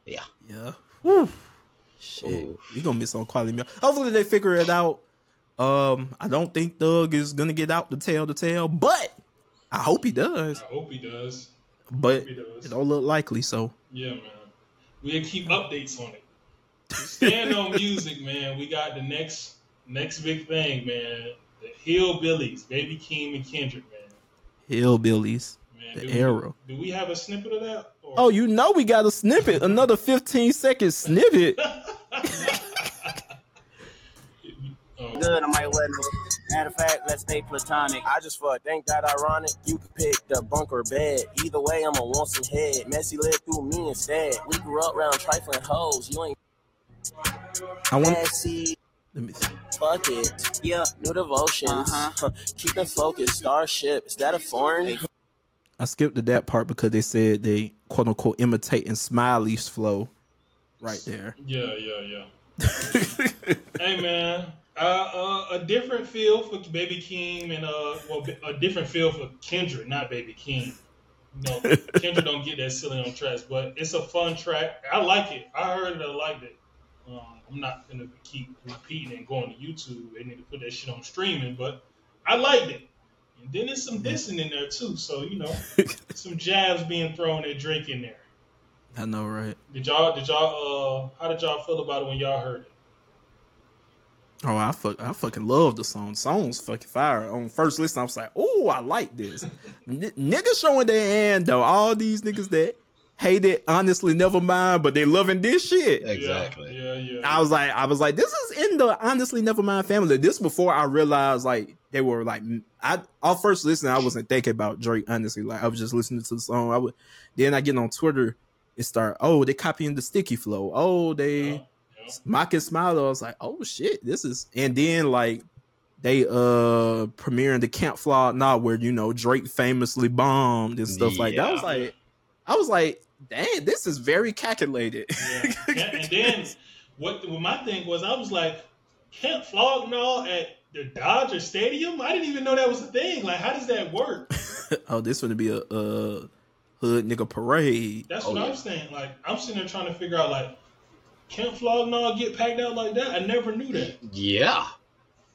C: Yeah. Yeah. Whew. Shit,
D: Ooh.
C: we gonna miss on quality milk. Hopefully they figure it out. Um, I don't think Thug is gonna get out the tell the tale, but I hope he does.
B: I hope he does.
C: But
B: he does.
C: it don't look likely. So
B: Yeah, man. We'll keep updates on it. Stand on music, man. We got the next next big thing, man. The Hillbillies, Baby Keem and Kendrick, man.
C: hillbillies.
B: Man,
C: The
B: do we-
C: arrow.
B: do we have a snippet of that? Or-
C: Oh, you know we got a snippet, another 15 second snippet.
E: Good, I might wear no. Matter of fact, let's stay platonic.
G: I just fucked. Ain't that ironic? You could pick the bunker bed. Either way, I'ma want some head. Messy lived through me instead. We grew up around trifling hoes. You ain't
C: I want.
G: messy.
C: Let me see.
G: Fuck it.
E: Yeah,
G: New devotions.
E: Uh-huh.
G: Keep it focused. Starship. Is that a foreign?
C: I skipped to that part because they said they quote unquote imitating Smiley's flow right there.
B: yeah, yeah, yeah. hey, man. Uh, uh, a different feel for Baby Keem and uh, well, a different feel for Kendrick, not Baby Keem. No, Kendrick don't get that silly on tracks, but it's a fun track. I like it. I heard it. I liked it. Um, I'm not gonna keep repeating and going to YouTube. They need to put that shit on streaming, but I liked it. And then there's some dissing in there too, so you know, some jabs being thrown at Drake in there.
C: I know, right?
B: Did y'all? Did y'all? Uh, how did y'all feel about it when y'all heard it?
C: Oh, I fuck, I fucking love the song. The song's fucking fire. On first listen, I was like, oh, I like this. N- niggas showing their hand though. All these niggas that hate it, honestly, never mind, but they loving this shit.
D: Exactly.
B: Yeah, yeah. yeah.
C: I was like, I was like, this is in the honestly never mind family. This before I realized like they were like, I our first listen, I wasn't thinking about Drake. Honestly, like I was just listening to the song. I would then I get on Twitter, and start. Oh, they copying the sticky flow. Oh, they
B: Yeah, yeah.
C: mocking Smiley. I was like, oh shit, this is. And then like they uh premiering the Camp Flog Gnaw where you know Drake famously bombed and stuff like that. I was like, I was like, dang, this is very calculated.
B: Yeah. and, then what? What my thing was, I was like, Camp Flog Gnaw at the Dodger Stadium. I didn't even know that was a thing. Like, how does that work?
C: oh, this gonna be a uh hood nigga parade.
B: That's
D: Oh,
B: what
D: yeah.
B: I'm saying. Like, I'm sitting there trying to figure out like, Camp Flog Gnaw all get packed out like that. I never knew that.
D: Yeah.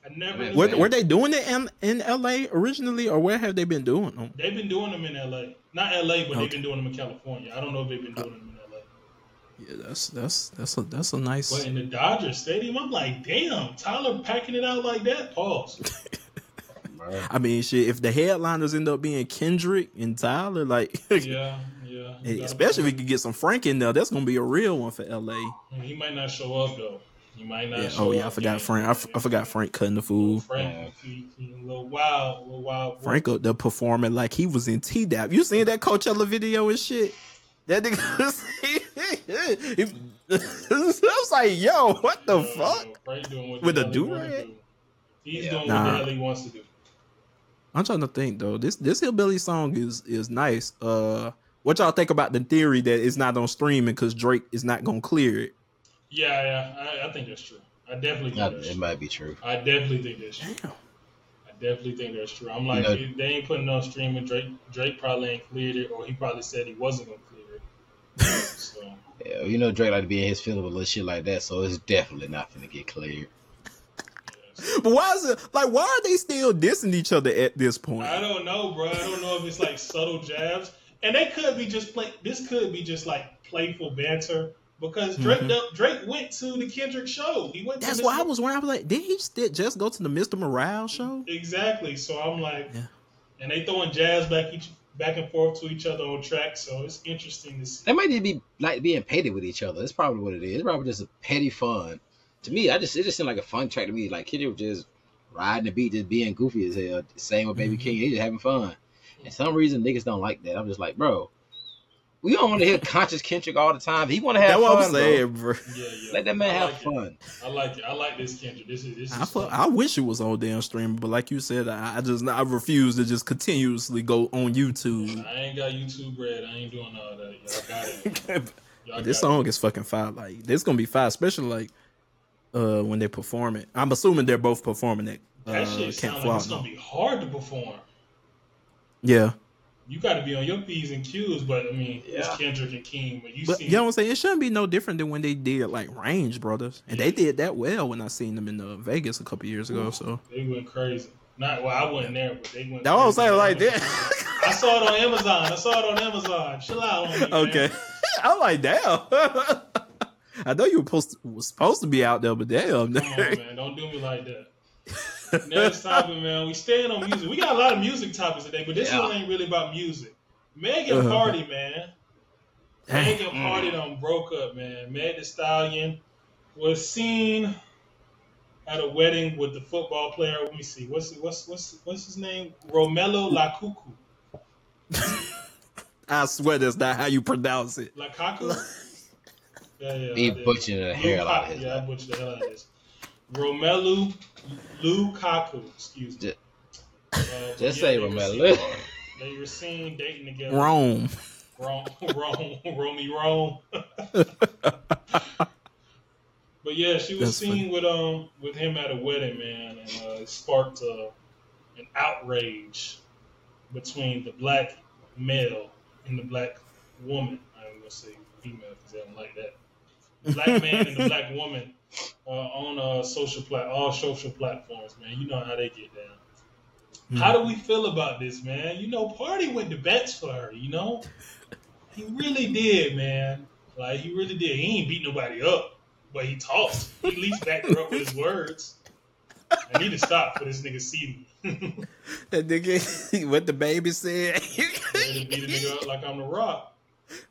B: I never.
C: Were, were they doing it in, in L.A. originally, or where have they been doing them?
B: They've been doing them in L.A. Not L.A., but
C: Okay.
B: they've been doing them in California. I don't know if they've been doing them in L.A.
C: Yeah, that's that's that's a that's a nice.
B: But in the Dodger Stadium, I'm like, damn, Tyler packing it out like that. Pause.
C: I mean, shit. If the headliners end up being Kendrick and Tyler, like,
B: yeah, yeah.
C: Especially if we could get some Frank in there, that's gonna be a real one for L.A.
B: He might not show up though. He might not.
C: Yeah.
B: show
C: Oh yeah, I forgot
B: man.
C: Frank. I, f- I forgot Frank cutting the food.
B: Frank, he, he, a little wild, little wild.
C: Frank up there performing like he was in T Dap. You seen that Coachella video and shit? That nigga, was- he, I was like, yo, what the
B: Uh,
C: fuck?
B: Frank doing what
C: With
B: the
C: a
B: hell
C: do-rag?
B: He's
D: Yeah.
B: doing what
C: Nah.
B: the hell he wants to do.
C: I'm trying to think though. This this hillbilly song is is nice. Uh, what y'all think about the theory that it's not on streaming because Drake is not gonna clear it?
B: Yeah, yeah, I, I think that's true. I definitely think
D: Nah,
B: that's
D: it
B: true.
D: might be true.
B: I definitely think that's true.
C: Damn.
B: I definitely think that's true. I'm like,
D: know-
B: they ain't putting it on streaming. Drake, Drake probably ain't cleared it, or he probably said he wasn't gonna clear it. so
D: Yeah, you know Drake like to be in his feelings with a little shit like that, so it's definitely not gonna get cleared.
C: But why is it like why are they still dissing each other at this point?
B: I don't know, bro. I don't know if it's like subtle jabs, and they could be just play. This could be just like playful banter because mm-hmm. Drake Drake went to the Kendrick show. He went.
C: That's
B: to
C: why I
B: Mr.
C: was wondering. I was like, did he still just go to the Mr. Morale show?
B: Exactly. So I'm like,
C: Yeah.
B: and they throwing jazz back each back and forth to each other on track. So it's interesting to see.
D: They might just be like being petty with each other. That's probably what it is. It's probably just a petty fun. To me, I just it just seemed like a fun track to me. Like Kendrick was just riding the beat, just being goofy as hell. Same with Baby mm-hmm. Keem, they just having fun. And some reason niggas don't like that. I'm just like, bro, we don't want to hear conscious Kendrick all the time. He want to have
C: That's
D: fun.
C: what I'm
D: bro.
C: saying, bro.
B: Yeah, yeah.
D: Let that man
B: I
D: have
B: like it.
D: fun.
B: I like it. I like this Kendrick. This is this is.
C: I, fu-
B: fun.
C: I wish it was on damn stream, but like you said, I, I just I refuse to just continuously go on YouTube.
B: I ain't got YouTube bread. I ain't doing all that. Y'all got it. Y'all
C: this
B: got
C: song is fucking fire. Like this gonna be fire, especially like uh when they perform it. I'm assuming they're both performing it.
B: it. That
C: Uh,
B: shit
C: Can't
B: sound like it's gonna be hard to perform.
C: Yeah,
B: You got to be on your p's and q's. But I mean,
D: Yeah.
B: it's Kendrick and Keem. But you
C: but
B: see,
C: you know what I'm saying? It shouldn't be no different than when they did like Range Brothers, and they did that well when I seen them in uh, Vegas a couple years ago. So
B: they went crazy. Not well, I wasn't there, but they went.
C: that's what I'm
B: crazy.
C: saying. Like that.
B: I saw it on Amazon. I saw it on Amazon. Chill out on me. man.
C: okay, I'm like damn. I know you were supposed to, was supposed to be out there, but damn.
B: Come on, man. Don't do me like that. Next topic, man. We staying on music. We got a lot of music topics today, but this
D: Yeah.
B: one ain't really about music. Megan
C: Uh-huh.
B: Pardi, man. Megan Pardi done broke up, man. Meg Thee Stallion was seen at a wedding with the football player. Let me see. What's what's what's what's his name? Romelo Lakuku.
C: I swear that's not how you pronounce it.
B: Lukaku? Yeah, yeah.
D: He
B: I
D: butchered the hell out of his.
B: Yeah, I butchered the hell out of this. Romelu Lukaku, excuse me.
D: Just-
B: Uh,
D: Just
B: yeah,
D: say
B: they were
D: Romelu.
B: seen- They were seen dating together.
C: Rome.
B: Rome, Rome, Romy Rome. but yeah, she was
C: That's
B: seen
C: funny.
B: with um with him at a wedding, man, and uh, it sparked uh, an outrage between the black male and the black woman. I'm gonna say female because they don't like that. The black man and the black woman uh, on uh, social plat all social platforms, man. You know how they get down. How do we feel about this, man? You know, Pardi went to bets for her. You know, he really did, man. Like he really did. He ain't beat nobody up, but he talked. He at least backed her up with his words. I need to stop for this nigga see me.
C: That nigga, what DaBaby said.
B: Beat a nigga up like I'm the Rock.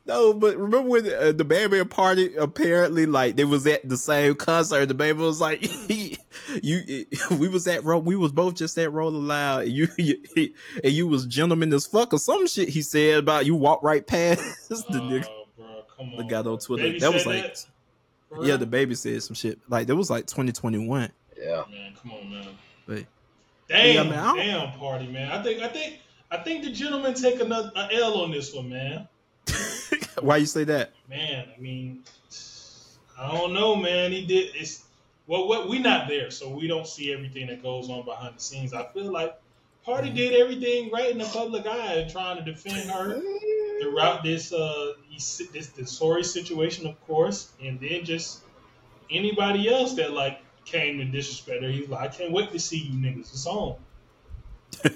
C: No, but remember when uh, the baby Pardi apparently like they was at the same concert. DaBaby was like, "You, we was at Ro- we was both just at Rolling Loud. And you, you, and you was gentleman as fuck or some shit." He said about you walk right past the nigga.
B: Oh, bro.
C: The guy on
B: bro.
C: Twitter.
B: Baby
C: that was like,
B: that?
C: Yeah, DaBaby said some shit. Like that was like 2021.
D: Yeah.
B: man, come on, man.
C: But
B: Damn,
C: Yeah, man,
B: damn, Pardi, man. I think, I think, I think the gentleman take another a L on this one, man.
C: Why you say that?
B: Man, I mean, I don't know, man. He did. It's well, what we not there, so we don't see everything that goes on behind the scenes. I feel like Pardi did everything right in the public eye, trying to defend her throughout this uh this the sorry situation, of course, and then just anybody else that like came to disrespect her. He's like, I can't wait to see you niggas. It's on.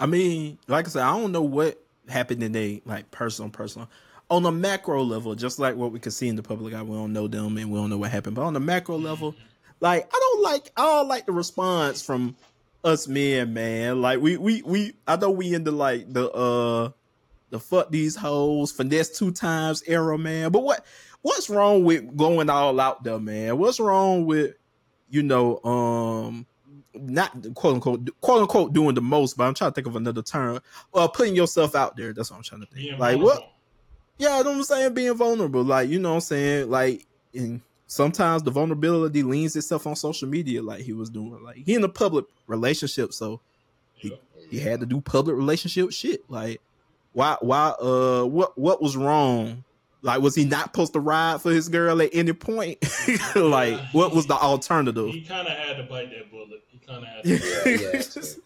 C: I mean, like I said, I don't know what happened in they like personal, personal. On a macro level, just like what we can see in the public eye, we don't know them and we don't know what happened. But on the macro level, like I don't like I don't like the response from us men, man. Like we we we I know we into like the uh the fuck these hoes, finesse two times era, man. But what what's wrong with going all out there, man? What's wrong with you know, um not quote unquote quote unquote doing the most, but I'm trying to think of another term. Uh putting yourself out there. That's what I'm trying to think.
B: Being
C: like
B: vulnerable.
C: what yeah, you know what I'm saying? Being vulnerable. Like, you know what I'm saying? Like in sometimes the vulnerability leans itself on social media, like he was doing. Like he in a public relationship, so
B: Yeah.
C: he had to do public relationship shit. Like why why uh what what was wrong? Like was he not supposed to ride for his girl at any point? like
B: Yeah,
C: what was the alternative?
B: He kind of had to bite that bullet. He kind of had to.
D: Yeah, yeah, that's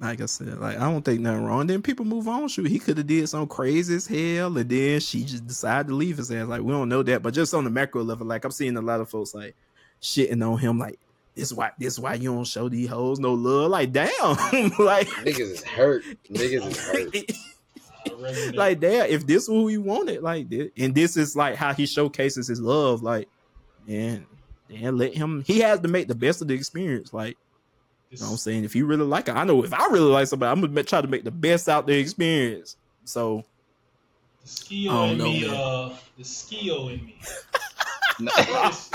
C: like I said, like I don't think nothing wrong. Then people move on. Shoot, he could have did something crazy as hell, and then she just decided to leave his ass. Like we don't know that, but just on the macro level, like I'm seeing a lot of folks like shitting on him. Like this why this why you don't show these hoes no love. Like damn, like
D: Niggas is hurt. Niggas is hurt.
B: I resonate.
C: like damn. If this who he wanted, like this, and this is like how he showcases his love. Like and then let him. He has to make the best of the experience. Like. You know what I'm saying? If you really like it, I know if I really like somebody, I'm gonna try to make the best out the experience. So
B: the skio in
C: know,
B: me,
C: man.
B: uh, the skio in me.
D: No.
B: It just,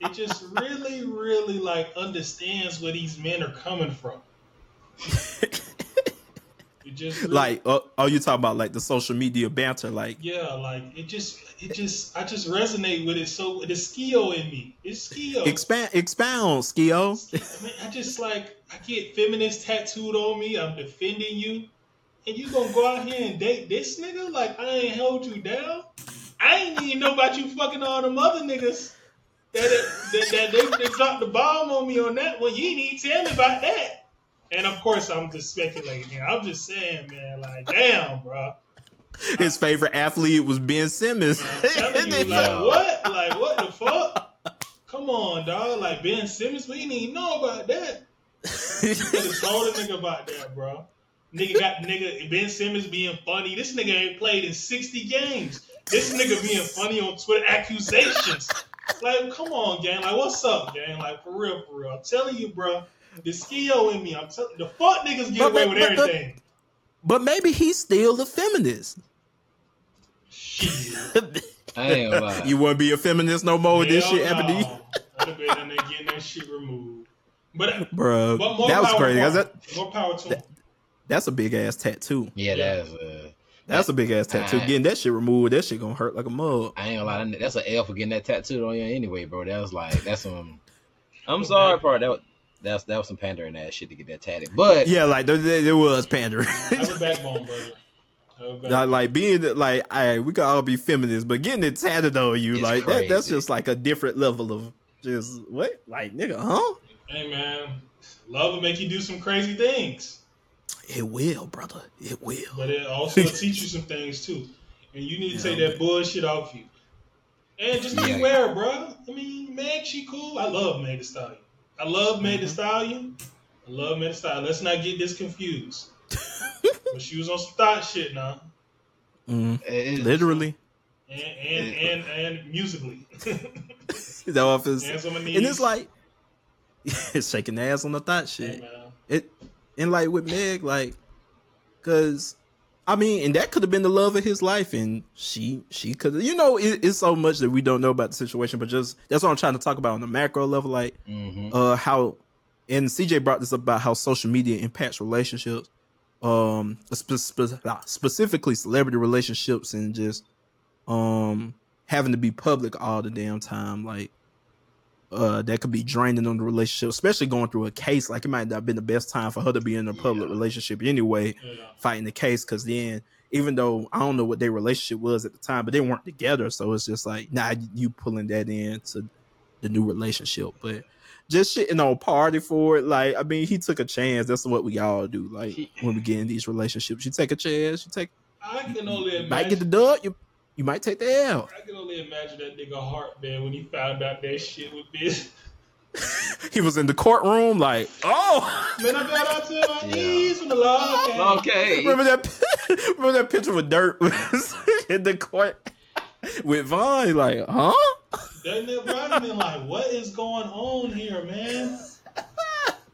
B: it just really, really like understands where these men are coming from. It just
C: like, uh, oh, you talking about like the social media banter? Like,
B: yeah, like it just, it just, I just resonate with it. So the skio in me, it's skio.
C: expand, expound, Skio.
B: I mean, I just like I get feminist tattooed on me. I'm defending you, and you gonna go out here and date this nigga? Like I ain't held you down. I ain't even know about you fucking all them other niggas that that, that they, they dropped the bomb on me on that one. You even tell me about that. And of course, I'm just speculating here. I'm just saying, man, like, damn, bro.
C: His favorite athlete was Ben Simmons.
B: I'm you, like, what? Like, what the fuck? Come on, dog. Like Ben Simmons, we didn't even know about that. Could told a nigga about that, bro. Nigga got nigga Ben Simmons being funny. This nigga ain't played in 60 games. This nigga being funny on Twitter accusations. Like, come on, gang. Like, what's up, gang? Like, for real, for real. I'm telling you, bro. The skio in me. I'm telling the fuck niggas get
C: But-
B: away
C: but-
B: with
C: but- but-
B: everything.
C: but maybe he's still a feminist.
B: Shit.
D: I ain't gonna
C: you wouldn't be a feminist no more. with this shit happened to.
B: I'd been in there getting that shit removed. But,
C: bro.
B: but more
C: That was crazy.
B: to him.
C: That's,
B: More power to him.
C: that's a big ass tattoo.
D: yeah,
B: Yeah.
D: that's uh,
C: That's a big ass tattoo.
D: Alright.
C: Getting that shit removed, that shit gonna hurt like a mug.
D: I ain't gonna lie. That's an L for getting that tattooed on you anyway, bro. That was like that's some. I'm sorry, bro. That was that's that was some pandering ass shit to get that tatted. But
C: Yeah, like there, there there was pandering.
B: Have a backbone, brother. Have a backbone.
C: Like, like being like, I we can all be feminists, but getting it tatted on you,
D: It's
C: like that, that's just like a different level of just what, like nigga, huh?
B: Hey man, love will make you do some crazy things,
C: It will, brother. It will.
B: but it also teach you some things too. And you need to take
C: Yeah,
B: that bullshit off you. And just be
D: Yeah.
B: aware, bro. I mean, Meg, she cool. I love Meg Thee Stallion. I love Meg
C: Mm-hmm.
B: Thee Stallion. I love Meg Thee Stallion. Let's not get this confused. but she was on some thot shit now,
C: Mm,
D: it- it-
C: literally,
B: and and and, and musically,
C: the office,
B: hands on my knees.
C: and it's like it's shaking the ass on the
B: thot
C: shit.
B: man.
C: It and like with Meg, like, cause I mean, and that could have been the love of his life, and she she could, you know, it, it's so much that we don't know about the situation, but just that's what I'm trying to talk about on the macro level, like.
D: Mhm.
C: uh how and CJ brought this up about how social media impacts relationships um spe- spe- ah, specifically celebrity relationships and just um having to be public all the damn time like uh that could be draining on the relationship especially going through a case like it might not have been the best time for her to be in a public
B: Yeah.
C: relationship anyway
B: Yeah.
C: fighting the case because then even though I don't know what their relationship was at the time, but they weren't together, so it's just like nah, you pulling that into the new relationship, but just shitting on Pardi for it. Like I mean, he took a chance. That's what we all do. Like when we get in these relationships, you take a chance. You take
B: I can only
C: you might get the
B: imagine.
C: dub. You you might take the L.
B: I can only imagine that nigga heart, man, when he found out that shit with this.
C: He was in the courtroom, like oh.
B: Man, I got out to my knees when the law came.
D: Okay.
C: Remember that? Remember that picture with Durk in the court with Von? Like, huh?
B: That nigga Brandon been like, what is going on here, man?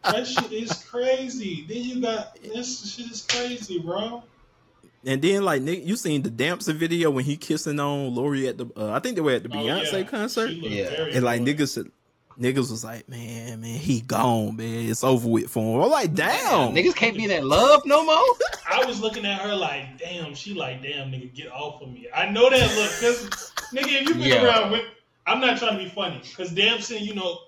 B: That shit is crazy. Then you got this shit is crazy, bro.
C: And then like Nick, you seen the Damson video when he kissing on Lori at the uh, I think they were at the
B: Oh,
C: Beyonce
B: yeah.
C: concert.
D: Yeah.
C: And like
B: good.
C: niggas niggas was like, Man, man, he gone, man. It's over with for him. I'm like, damn.
D: Niggas can't be in that love no more.
B: I was looking at her like, damn. She like, damn, nigga, get off of me. I know that look, cause nigga, if you been
D: Yeah.
B: around with, I'm not trying to be funny, cause Damson, you know,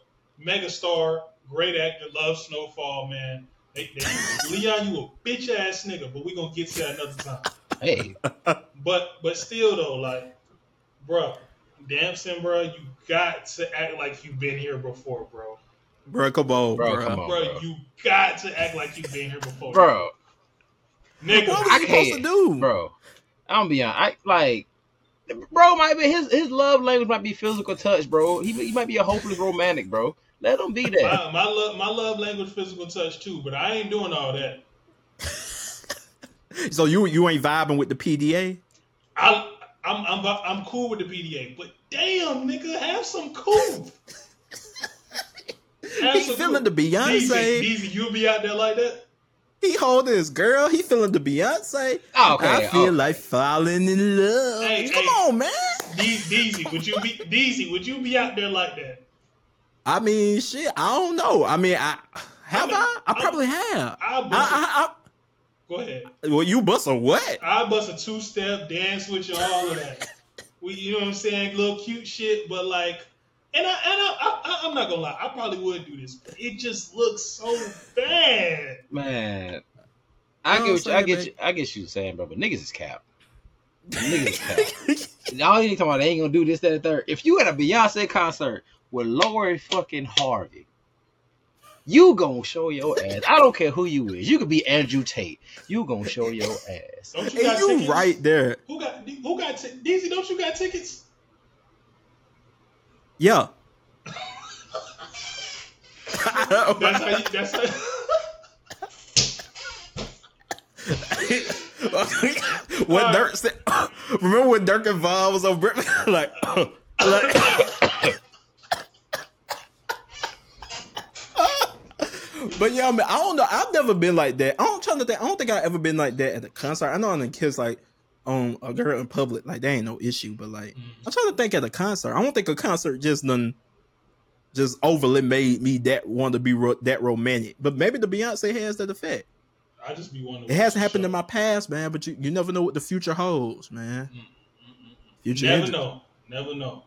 B: megastar, great actor, love Snowfall, man. They, they, Leon, you a bitch ass nigga, but we gonna get to that another time.
D: Hey,
B: But but still though, like, bro, Damson, bro, you got to act like you've been here before, bro.
C: bro, come on,
D: Bro,
C: bro.
D: come on.
B: Bro,
D: bro.
B: you got to act like you've been here before,
D: bro,
B: Nigga,
C: What was
D: I
C: supposed to do,
D: bro. I'm be honest. I like, bro. Might be his his love language might be physical touch, bro. He he might be a hopeless romantic, bro. Let him be there.
B: my, my love my love language physical touch too, but I ain't doing all that.
C: So you you ain't vibing with the PDA?
B: I I'm I'm I'm cool with the PDA, but damn, nigga, have some cool. Have
C: He
B: some
C: feeling the Beyonce.
B: Deezy, you be out there like that?
C: He holding his girl. He feeling the Beyonce.
D: Oh, okay,
C: I oh. feel
D: okay.
C: like falling in love.
B: Hey,
C: Come
B: hey.
C: on, man.
B: De- Deezy, would you be Deezy? Would you be out there like that?
C: I mean, shit. I don't know. I mean, I have
B: I'm-
C: I. I
B: I'm-
C: probably have.
B: I bust.
C: I,
B: go ahead.
C: I, I, well, you bust a what?
B: I bust a two step dance with you, all of that. We, you know what I'm saying? Little cute shit, but like, and I and I, I, I I'm not gonna lie, I probably would do this, but it just looks so bad.
D: Man, I
C: You know
D: get
C: what
D: what you,
C: I'm
D: I get you, I get you saying, bro. But niggas is cap. Niggas is cap. All you talking about they ain't gonna do this, that, and third. If you at a Beyonce concert with Lori fucking Harvey, you gonna show your ass. I don't care who you is. You could be Andrew Tate. You gonna show your ass.
B: Don't you
C: And
B: got
C: you
B: tickets?
C: right there.
B: Who got who got t- Deezy? Don't you got tickets?
C: Yeah.
B: That's how. You, that's how.
C: what
B: Uh,
C: Durk said. Remember when Durk and Von was on Brit? like, like. But yeah, man, I don't know. I've never been like that. I don't trying to think. I don't think I've ever been like that at a concert. I know on the kids like on a girl in public, like that ain't no issue. But like, I'm trying to think at a concert. I don't think a concert just done just overly made me that want to be ro- that romantic. But maybe the Beyonce has that effect.
B: I just be wondering.
C: It hasn't happened in my past, man. But you, you never know what the future holds, man. Mm, mm, mm, future
B: Never
C: engine.
B: know. Never know.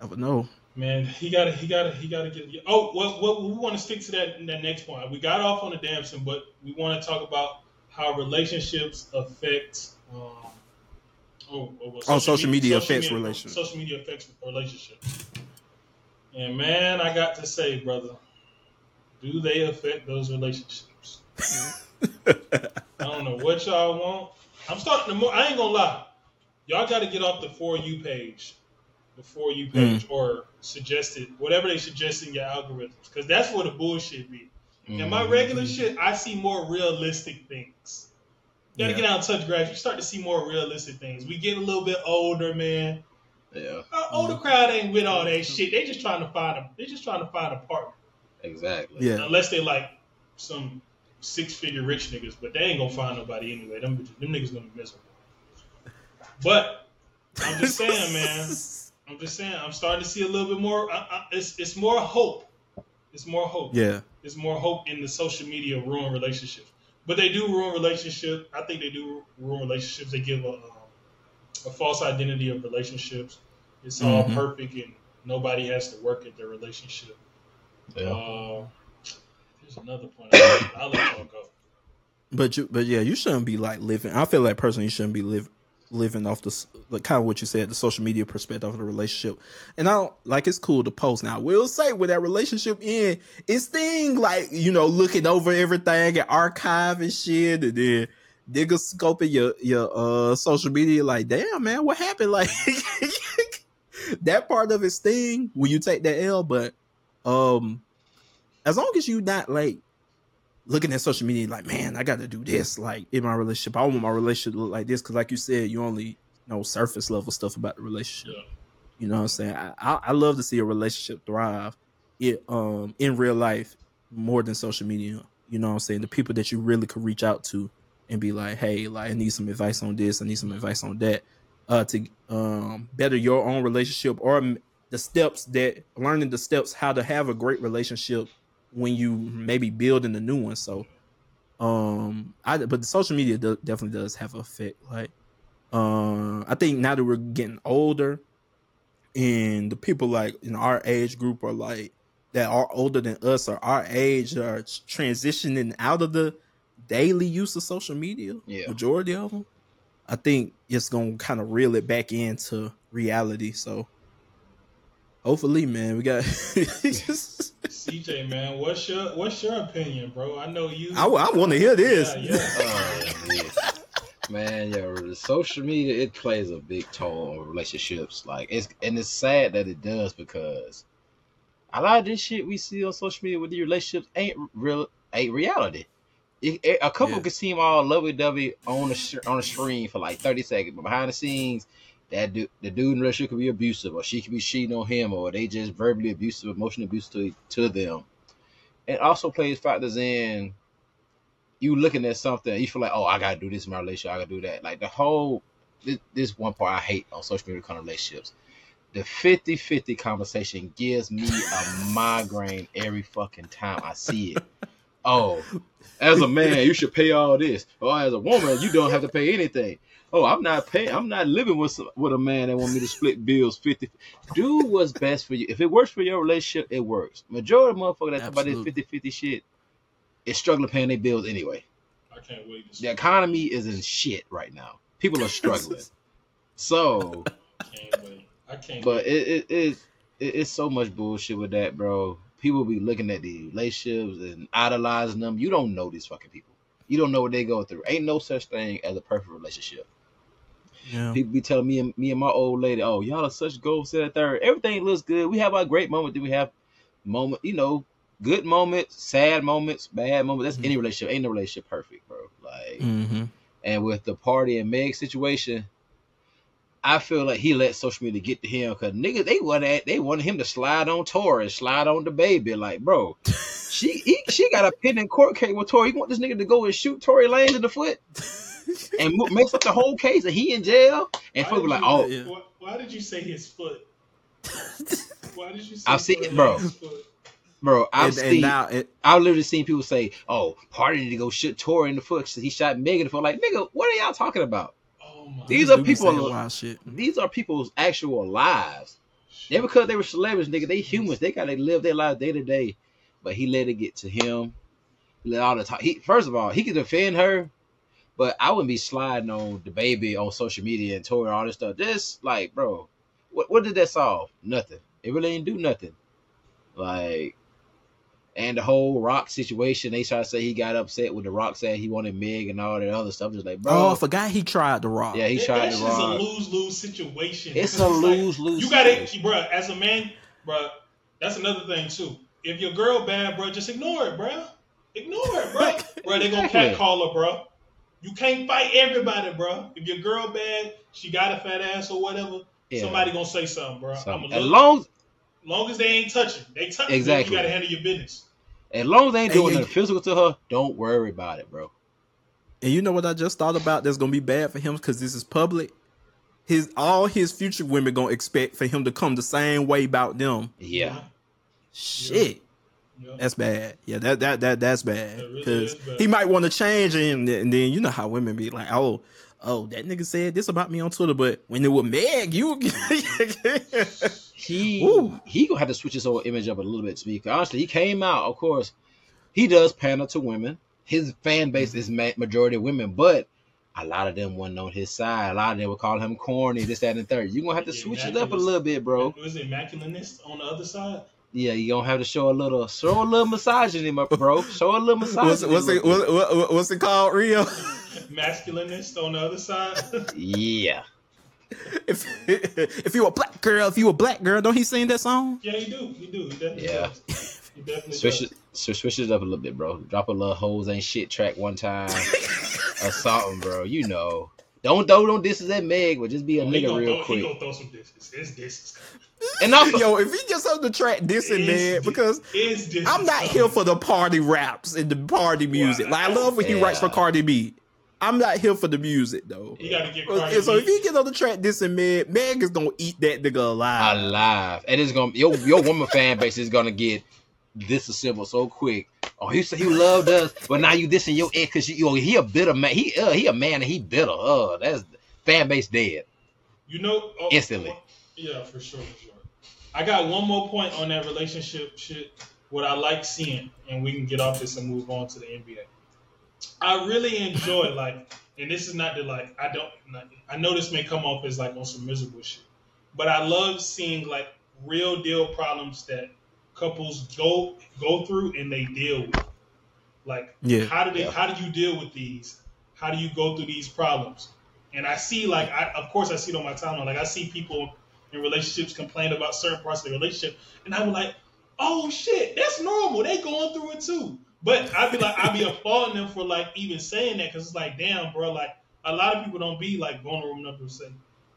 C: Never know.
B: Man, he got to He got to He got to get. Oh, well, well we want to stick to that that next point. We got off on the Damson, but we want to talk about how relationships affect. Um, oh, oh, well,
C: Oh, social media affects relationships.
B: Social media affects relationships. And man, I got to say, brother, do they affect those relationships? I don't know what y'all want. I'm starting to. More, I ain't gonna lie. Y'all got to get off the for you page, the for you hmm. page, or suggested whatever they suggest in your algorithms, because that's where the bullshit be. And my hmm. regular shit, I see more realistic things. You gotta
C: Yeah.
B: get out and touch grass. You start to see more realistic things. We get a little bit older, man.
D: Yeah,
B: Our older hmm. crowd ain't with all that shit. They just trying to find a. They just trying to find a partner.
D: exactly.
C: Yeah.
B: Unless they like some six figure rich niggas, but they ain't gonna find nobody anyway. Them, bitches- them niggas gonna be miserable. But I'm just saying, man. I'm just saying. I'm starting to see a little bit more. I, I, it's it's more hope. It's more hope.
C: Yeah.
B: It's more hope in the social media ruin relationships. But they do ruin relationships. I think they do ruin relationships. They give a, um, a false identity of relationships. It's all
C: Mhm.
B: perfect and nobody has to work at their relationship.
D: Yeah.
B: Uh, there's another point. I'll, I'll let y'all go.
C: But you, but yeah, you shouldn't be like living. I feel like personally, you shouldn't be live, living off the like kind of what you said, the social media perspective of the relationship. And I don't like it's cool to post. Now, I will say with that relationship in, it's thing like you know looking over everything and archiving shit, and then niggas scoping your your uh social media. Like, damn man, what happened? Like that part of it's thing when you take that L, but um, as long as you not like looking at social media like, man, I got to do this. Like in my relationship, I want my relationship to look like this because, like you said, you only know surface level stuff about the relationship.
B: Yeah.
C: You know what I'm saying? I, I, I love to see a relationship thrive, it um in real life more than social media. You know what I'm saying? The people that you really could reach out to and be like, hey, like I need some advice on this, I need some advice on that, uh, to um better your own relationship or the steps that learning the steps how to have a great relationship when you maybe building a new one. So, um, I but the social media do, definitely does have an effect. Like, um, I think now that we're getting older, and the people like in our age group are like that are older than us or our age are transitioning out of the daily use of social media.
D: Yeah.
C: Majority of them. I think it's gonna kind of reel it back into reality. So hopefully, man, we got.
B: CJ, man, what's your what's your opinion, bro? I know you.
C: I, I want to hear this.
B: Yeah, oh, yeah.
D: Oh. Man, yo, the social media it plays a big toll on relationships. Like it's and it's sad that it does because a lot of this shit we see on social media with the relationships ain't real, ain't reality. It, it- a couple
C: Yeah.
D: can seem all lovey dovey on the sh- on the screen for like thirty seconds, but behind the scenes, that dude, the dude in the relationship could be abusive, or she could be cheating on him, or they just verbally abusive, emotionally abusive to to them. It also plays factors in you looking at something, you feel like, oh, I gotta do this in my relationship, I gotta do that. Like the whole this, this one part I hate on social media kind of relationships. The 50-50 conversation gives me a migraine every fucking time I see it. Oh, as a man, you should pay all this. Or as a woman, you don't have to pay anything. Oh, I'm not paying. I'm not living with some, with a man that want me to split bills 50. Do what's best for you. If it works for your relationship, it works. Majority of motherfuckers that talk about this
C: Absolutely.
D: 50-50 shit is struggling paying their bills anyway.
B: I can't wait to see.
D: The economy is in shit right now. People are struggling. So,
B: I can't.
D: but it, it, it, it it's so much bullshit with that, bro. People be looking at these relationships and idolizing them. You don't know these fucking people. You don't know what they go through. Ain't no such thing as a perfect relationship.
C: Yeah.
D: People be telling me and me and my old lady, "Oh, y'all are such goals set that third. Everything looks good. We have our great moment. Then we have moment, you know, good moments, sad moments, bad moments. That's any relationship. Ain't no relationship perfect, bro. Like,
C: Mm-hmm.
D: and with the Pardi and Meg situation, I feel like he let social media get to him because niggas they wanted they wanted him to slide on Tory, and slide on DaBaby. Like, bro, she he, she got a pending court case with Tory. You want this nigga to go and shoot Tory Lanez in the foot and mo- mess up the whole case, that he in jail. And
B: Why
D: folks be like, oh,
C: Yeah.
B: Why, why did you say his foot? Why did you say
D: I've seen it, bro.
B: Lanez's foot?
D: bro, I've
C: And,
D: seen.
C: and now it,
D: I've literally seen people say, "Oh, Pardi need to go shoot Tory in the foot." 'cause He shot Megan in the foot. Like, nigga, what are y'all talking about?
B: Oh.
D: These are
C: do be
D: people-
C: shit.
D: These are people's actual lives. They because they were celebrities, nigga. They humans. They gotta live their lives day to day. But he let it get to him. He let all the time. He first of all, he could defend her, but I wouldn't be sliding on DaBaby on social media and Tory all this stuff. This like, bro, what what did that solve? Nothing. It really didn't do nothing. Like, and the whole Rock situation, they try to say he got upset with the Rock saying he wanted Meg and all that other stuff. Just like, bro,
C: Oh, I forgot he tried to Rock.
D: yeah, he
B: That-
D: tried
B: that
D: to
B: shit's a lose lose situation.
D: It's a
B: like,
D: lose lose.
B: You gotta, bro. As a man, bro. That's another thing too. If your girl bad, bro, just ignore it, bro. Ignore it, bro. bro, they gonna
D: Exactly.
B: catcall her, bro. You can't fight everybody, bro. If your girl bad, she got a fat ass or whatever.
D: Yeah.
B: Somebody gonna say something, bro.
D: So,
B: I'm a
D: as long
B: long as they ain't touching, they touching.
D: Exactly.
B: You gotta handle your business.
D: As long as they ain't doing
C: hey.
D: nothing physical to her, don't worry about it, bro.
C: And you know what I just thought about? That's gonna be bad for him because this is public. His all his future women gonna expect for him to come the same way about them.
D: Yeah.
C: Shit,
B: Yeah.
C: that's bad. Yeah, that that that that's bad
B: That really
C: because he might want to change and, and then you know how women be like, oh, oh, that nigga said this about me on Twitter, but when it was Meg, you.
D: He
C: Ooh.
D: he gonna have to switch his whole image up a little bit to me. 'Cause Honestly, he came out. Of course, he does pander to women. His fan base is ma- majority women, but a lot of them wasn't on his side. A lot of them would call him corny, this, that, and the third. You gonna have to
B: Yeah,
D: switch it up a little bit, bro.
B: Was it immaculateness on the other side?
D: Yeah, you gonna have to show a little, show a little misogyny, my bro. Show a little misogyny.
C: what's what's it what, what, what's it called, Rio?
B: Masculinist on the other side.
D: Yeah.
C: if if you a black girl, if you a black girl, don't he sing that song?
B: yeah, you do. You do. You definitely
D: Yeah.
B: does. You definitely
D: Switch
B: does.
D: it, switch, switch it up a little bit, bro. Drop a little hoes ain't shit track one time or something, bro. You know. Don't throw no disses at Meg, but just be a
B: Oh, he
D: nigga
B: gonna
D: real
B: throw,
D: quick.
B: He gonna throw some disses. It's disses.
D: And also,
C: Yo, if he gets on the track dissing,
B: It's
C: man, because
B: It's.
C: I'm not here for the Pardi raps and the Pardi music. Like I love when he writes for
D: Yeah.
C: Cardi B. I'm not here for the music though.
B: You gotta get Cardi
C: so if he gets on the track dissing Meg, Meg is gonna eat that nigga alive.
D: alive. And it's gonna your your woman fan base is gonna get disassembled so quick. Oh, he said he loved us, but now you dissing your ex because you, you he a bitter man. He uh, he a man and he bitter. Oh, that's fan base dead.
B: You know, oh,
D: Instantly.
B: oh, Yeah, for sure, for sure. I got one more point on that relationship shit. What I like seeing, and we can get off this and move on to the NBA. I really enjoy like, and this is not the like I don't. Not, I know this may come off as like on some miserable shit, but I love seeing like real deal problems that couples go go through and they deal with. Like,
C: Yeah.
B: how do they?
D: Yeah.
B: How do you deal with these? How do you go through these problems? And I see like, I of course I see it on my timeline. Like I see people in relationships complain about certain parts of the relationship, and I'm like, oh shit, that's normal. They going through it too. But I'd be like, I'd be applauding them for like even saying that because it's like, damn, bro, like a lot of people don't be like vulnerable enough to say,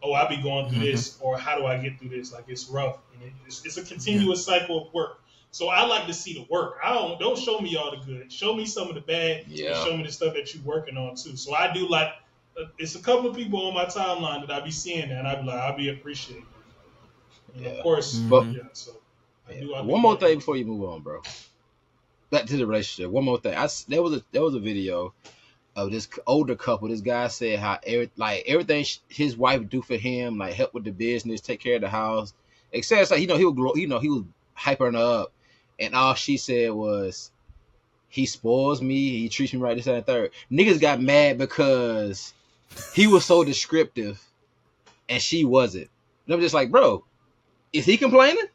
B: oh, I be going through this, or how do I get through this? Like it's rough, and it's, it's a continuous cycle of work. So I like to see the work. I don't don't show me all the good. Show me some of the bad. and
D: Yeah.
B: show me the stuff that you're working on too. So I do like. uh, It's a couple of people on my timeline that I be seeing that, and I be like, I'll be appreciating. And
D: Yeah.
B: of course, mm-hmm.
C: But-
B: yeah. So I
D: Yeah. One more thing before you move on, bro. Back to the relationship. One more thing. I there was a there was a video of this older couple. This guy said how every, like everything his wife do for him, like help with the business, take care of the house, etc. Like you know he was glo- you know he was hyping her up, and all she said was, "He spoils me. He treats me right. This that, and third. Niggas got mad because he was so descriptive, and she wasn't. And I'm just like, bro, is he complaining?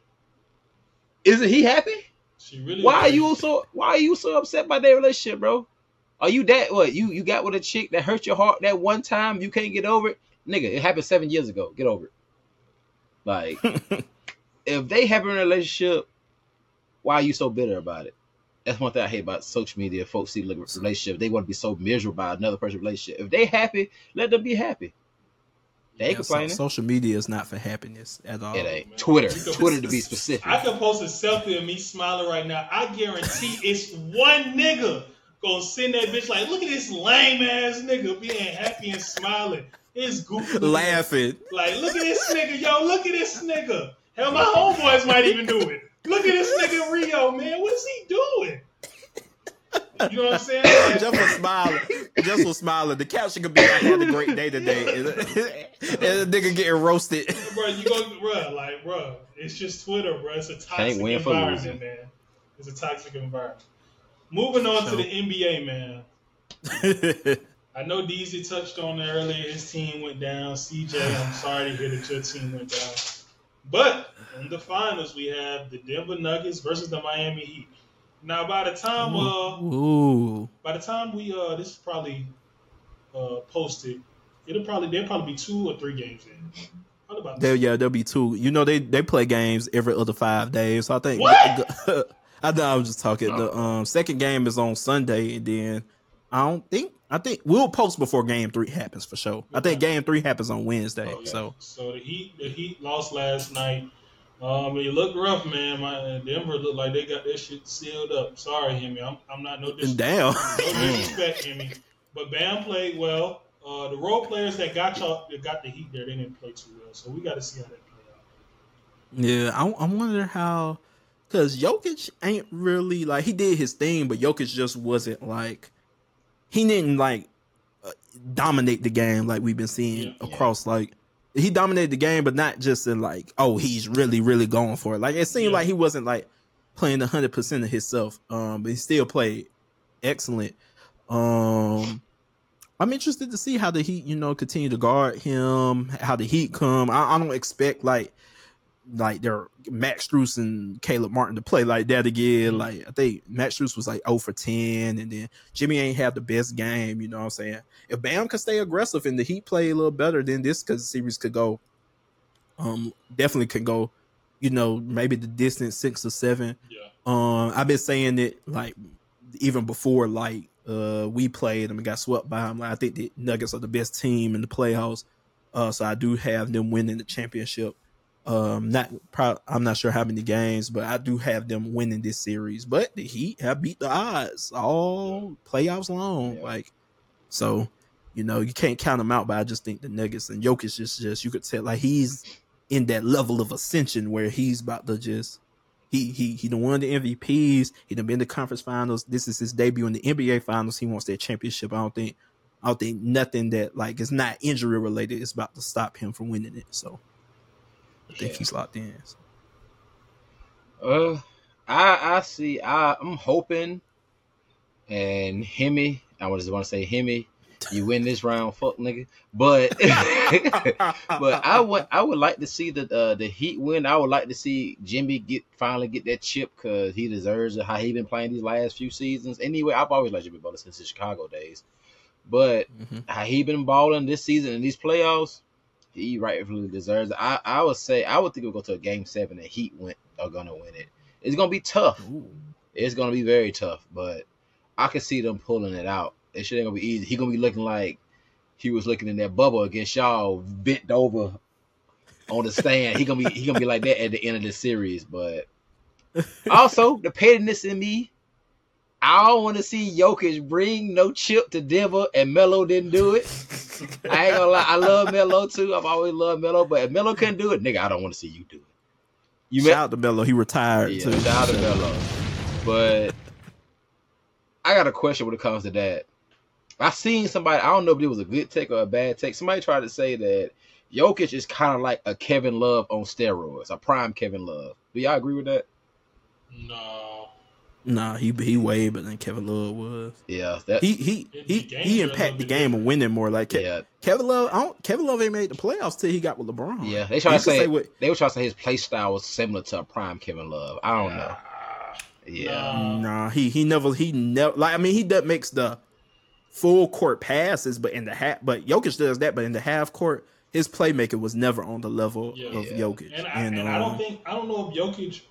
D: Isn't he happy?
B: She really.
D: Why are you so why are you so upset by their relationship, bro? Are you that what you you got with a chick that hurt your heart that one time you can't get over it? Nigga, it happened seven years ago. Get over it. Like if they have a relationship, why are you so bitter about it? That's one thing I hate about social media. Folks see the relationship, they want to be so miserable by another person's relationship. If they happy, let them be happy. They ain't
C: Yeah, so- social media is not for happiness at all.
D: it ain't.
B: man.
D: Twitter.
B: You
D: Twitter to be specific.
B: I can post a selfie of me smiling right now. I guarantee it's one nigga gonna send that bitch like, look at this lame ass nigga being happy and smiling. It's goofy.
C: Laughing.
B: Like, look at this nigga, yo, look at this nigga. Hell, my homeboys might even do it. Look at this nigga Rio, man. What is he doing? You know what I'm saying? Like,
C: just for smiling. Just for smiling. The caption could be, I had a great day today. And, and the nigga getting roasted.
B: bro, you go, bro, like, bro, it's just Twitter, bro. It's a toxic
D: Can't win for
B: environment, man. It's a toxic environment. Moving on to the NBA, man. I know DZ touched on it earlier. His team went down. CJ, I'm sorry to hear that your team went down. But in the finals, we have the Denver Nuggets versus the Miami Heat. Now, by the time, uh,
C: Ooh.
B: by the time we, uh, this is probably uh posted, it'll probably there'll probably be two or three games in. What about
C: There, yeah, there'll be two. You know, they they play games every other five days. So I think
B: What?
C: I know I was just talking. The um second game is on Sunday, and then I don't think I think we'll post before game three happens for sure. I think game three happens on Wednesday.
B: Oh, yeah.
C: So
B: so the Heat the Heat lost last night. Um, it looked rough, man. My Denver looked like they got their shit sealed up. Sorry, Hemi. I'm, I'm not no disrespect.
C: damn.
B: No disrespect, Hemi. But Bam played well. Uh, the role players that got y'all that got the Heat there, they didn't play too well. So we got to see how that play out.
C: Yeah, I, I wonder how because Jokic ain't really like he did his thing, but Jokic just wasn't like he didn't like uh, dominate the game like we've been seeing
B: Yeah.
C: across like he dominated the game, but not just in like oh he's really really going for it. Like it seemed
B: Yeah.
C: like he wasn't like playing hundred percent of himself, um, but he still played excellent. Um, I'm interested to see how the Heat, you know, continue to guard him, how the Heat come. I, I don't expect like like their Max Strus and Caleb Martin to play like that again.
B: Mhm.
C: Like I think Max Strus was like 0 for 10, and then Jimmy ain't have the best game. You know what I'm saying? If Bam could stay aggressive and the Heat play a little better, then this cause series could go. Um, definitely could go. You know, maybe the distance six or seven.
B: Yeah.
C: Um, I've been saying it like even before like uh we played them and got swept by them. Like I think the Nuggets are the best team in the playoffs. Uh, so I do have them winning the championship. Um, not pro- I'm not sure how many games, but I do have them winning this series. But the Heat have beat the odds all playoffs long.
D: Yeah.
C: Like, so you know you can't count them out. But I just think the Nuggets and Jokic just just you could tell like he's in that level of ascension where he's about to just he he he done won the MVPs. He done been the conference finals. This is his debut in the NBA finals. He wants that championship. I don't think I don't think nothing that like is not injury related is about to stop him from winning it. So I think
D: Yeah.
C: he's locked in.
D: Uh, I I see. I I'm hoping, and Hemi. I just want to say Hemi. You win this round, fuck nigga. But but I would I would like to see the uh, the Heat win. I would like to see Jimmy get finally get that chip because he deserves it. How he been playing these last few seasons. Anyway, I've always liked Jimmy Butler since his Chicago days. But
C: Mhm.
D: how he been balling this season in these playoffs, he rightfully deserves it. I, I would say I would think we'll go to a game seven and Heat went are gonna win it. It's gonna be tough.
C: Ooh.
D: It's gonna be very tough, but I can see them pulling it out. It shouldn't gonna be easy. He gonna be looking like he was looking in that bubble against y'all, bent over on the stand. He gonna be he gonna be like that at the end of the series. But also the pettiness in me, I don't want to see Jokic bring no chip to Denver, and Melo didn't do it. I ain't gonna lie, I love Melo too. I've always loved Melo, but if Melo couldn't do it, nigga, I don't want to see you do it. You
C: Shout
D: met
C: out to Melo. He retired
D: yeah,
C: too.
D: shout out to Melo. But I got a question when it comes to that. I seen somebody, I don't know if it was a good take or a bad take. Somebody tried to say that Jokic is kind of like a Kevin Love on steroids, a prime Kevin Love. Do y'all agree with that?
B: No.
C: Nah, he he way better than Kevin Love was.
D: Yeah, that
C: He he he he
B: is a
C: the game of winning more. Like Ke-
D: yeah,
C: Kevin Love, I don't, Kevin Love ain't made the playoffs till he got with LeBron.
D: yeah. They try to
C: can
D: say,
C: what-
D: they were trying to say his play style was similar to a prime Kevin Love. I don't know.
B: Ah,
D: Yeah,
B: nah.
C: Nah, he he never he never like I mean he does makes the full court passes, but in the half but Jokic does that, but in the half court, his playmaking was never on the level
B: Yeah.
C: of
D: Yeah.
C: Jokic.
B: And, I, and I
C: uh,
B: don't think I don't know if Jokic,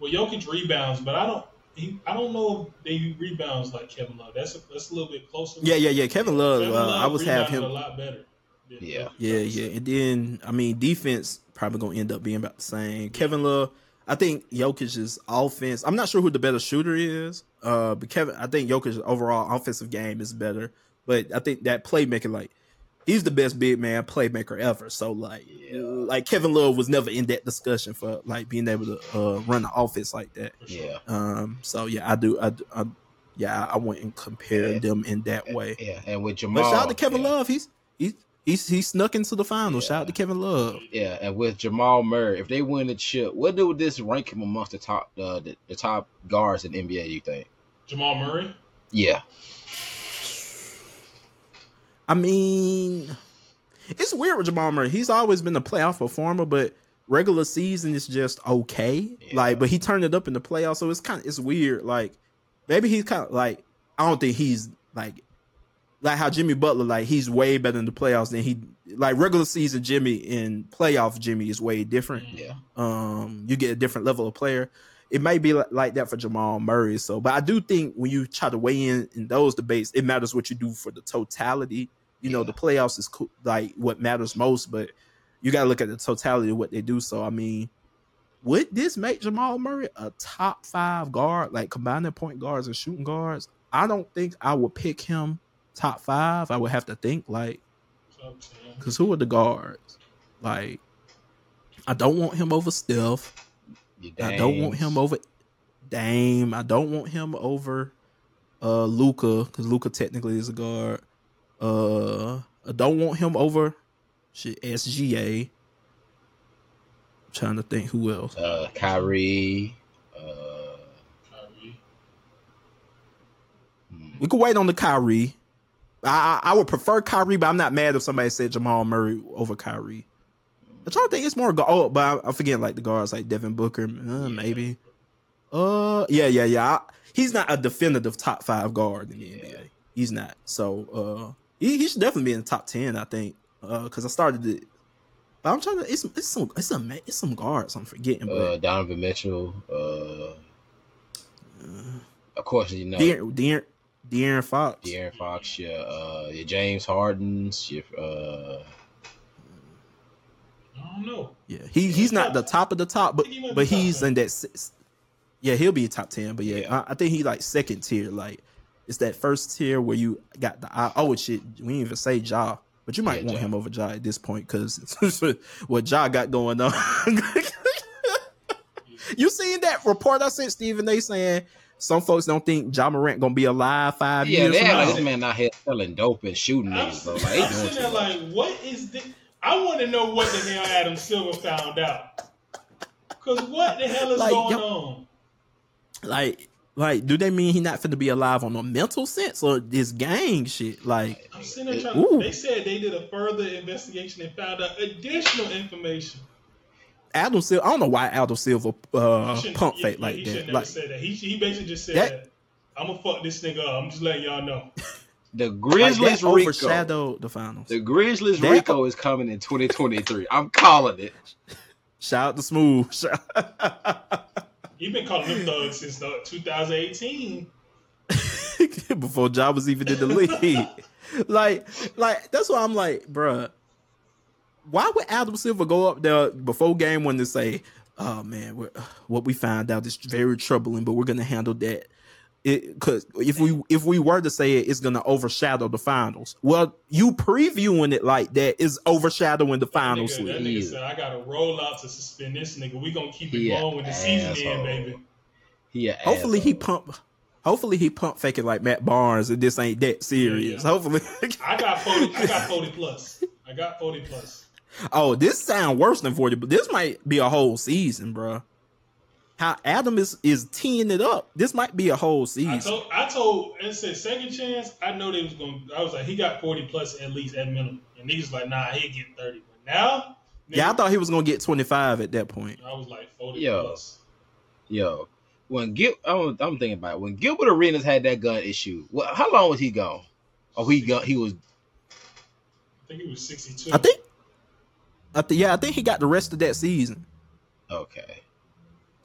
B: well, Jokic rebounds, but I don't. He, I don't know if they rebounds like Kevin Love. That's a, that's a little bit closer.
C: yeah, yeah, yeah. Kevin Love,
B: Kevin
C: uh, I was have him.
B: a lot better.
D: Yeah.
C: Yeah, yeah, and then I mean defense probably gonna end up being about the same. Kevin Love, I think Jokic's offense. I'm not sure who the better shooter is. Uh, but Kevin, I think Jokic's overall offensive game is better. But I think that playmaking, like, he's the best big man playmaker ever. So like,
D: Yeah.
C: like Kevin Love was never in that discussion for like being able to uh, run the office like that.
D: Yeah,
C: Um, so yeah, I do. I, do- I yeah, I wouldn't compare
D: Yeah.
C: them in that way.
D: yeah. And with Jamal,
C: But shout out to Kevin
D: yeah.
C: Love. He's he's he's he snuck into the finals. Shout out to Kevin Love.
D: Yeah, and with Jamal Murray, if they win the chip, what do this rank him amongst the top uh, the, the top guards in NBA? You think?
B: Jamal Murray.
D: Yeah,
C: I mean, it's weird with Jamal Murray. He's always been a playoff performer, but regular season is just okay.
D: Yeah.
C: Like, but he turned it up in the playoffs, so it's kind of it's weird. Like, maybe he's kind of like I don't think he's like like how Jimmy Butler like he's way better in the playoffs than he like regular season Jimmy and playoff Jimmy is way different.
D: yeah,
C: um you get a different level of player it may be like, like that for jamal murray so but i do think when you try to weigh in in those debates it matters what you do for the totality you know the playoffs is cool, like what matters most but you got to look at the totality of what they do so i mean would this make jamal murray a top five guard like combining point guards and shooting guards i don't think i would pick him top five i would have to think like because who are the guards? Like, I don't want him over Steph. I don't want him over Dame. I don't want him over uh Luka because Luka technically is a guard. Uh, I don't want him over shit SGA. I'm trying to think who else.
D: uh, Kyrie. Uh,
B: Kyrie.
C: We could wait on the Kyrie. I, I I would prefer Kyrie, but I'm not mad if somebody said Jamal Murray over Kyrie. I'm trying to think it's more gu- oh, but I'm, I'm forgetting like the guards like Devin Booker, uh, maybe. Uh, yeah, yeah, yeah. I- he's not a definitive top five guard in the
D: Yeah.
C: NBA. He's not. So uh, he, he should definitely be in the top ten. I think. Uh, because I started it. But I'm trying to. It's it's some it's some it's some guards I'm forgetting. But
D: uh, Donovan Mitchell. Uh, of course, you know
C: De'Aaron, De'Aaron, De'Aaron Fox.
D: De'Aaron Fox. Yeah. uh, your James Harden's. Your uh,
B: I don't know.
C: Yeah, he he's not the top of the top, but
B: he
C: but
B: top
C: he's
B: ten.
C: in that. Six, yeah, he'll be top ten. But yeah,
D: Yeah.
C: I, I think he like second tier. Like it's that first tier where you got the eye. Oh shit, we didn't even say Ja, but you might
D: Yeah,
C: want
D: Ja.
C: him over Ja at this point because what Ja got going on. you seen that report I sent Stephen They saying some folks don't think Ja Morant gonna be alive five
D: yeah,
C: years
D: they
C: from
D: act like this man out here selling dope and shooting
B: I'm,
D: niggas, bro. Like,
B: I'm sitting there
D: much.
B: like, what is this? I want to know what the hell Adam Silver found out. Cause what the hell is
C: Like,
B: going
C: yo-
B: on?
C: Like, like, do they mean he not finna be alive on a mental sense or this gang shit? Like,
B: I'm sitting there trying.
C: Ooh.
B: They said they did a further investigation and found out additional information.
C: Adam Silver. I don't know why Adam Silver
B: He
C: uh,
B: shouldn't-
C: pump
B: yeah,
C: fake
B: yeah,
C: like
B: he
C: that.
B: should never
C: Like,
B: said that. He, he basically just said
C: That-
B: that. I'm gonna fuck this nigga up. I'm just letting y'all know.
D: The Grizzlies
C: that
D: Rico.
C: overshadowed the finals.
D: The Grizzlies
C: That-
D: Rico is coming in 2023. I'm calling it.
C: Shout out to Smooth.
B: He been calling them thugs since uh, 2018.
C: Before Job was even in the league. like, like that's why I'm like, bruh. Why would Adam Silver go up there before game one to say, "Oh man, what we found out is very troubling, but we're gonna handle that." Because if we if we were to say it, it's gonna overshadow the finals. Well, you previewing it like that is overshadowing the finals.
B: Nigga, that nigga said, "I got to roll out to suspend this nigga. We gonna keep it
D: He
B: going when the season
D: asshole.
B: end, baby."
D: He a
C: Hopefully he
D: asshole.
C: pump. Hopefully he pump faking like Matt Barnes, and this ain't that serious.
B: Yeah, yeah.
C: Hopefully.
B: I got 40. I got 40 plus. I got 40 plus.
C: Oh, this sound worse than 40, but this might be a whole season, bro. How Adam is is teeing it up. This might be a whole
B: I
C: season.
B: told, I told, and said second chance. I know they was gonna. I was like, he got 40 plus at least at minimum, and niggas like, nah, he'll get 30. But now,
C: yeah, I thought he was gonna get 25 at that point.
B: I was like 40
D: Yo.
B: plus.
D: Yo, when Gil, I'm, I'm thinking about it. when Gilbert Arenas had that gun issue. What? How long was he gone? Oh, he got he was.
B: I think he was 62.
C: I think. I think yeah, I think he got the rest of that season.
D: Okay,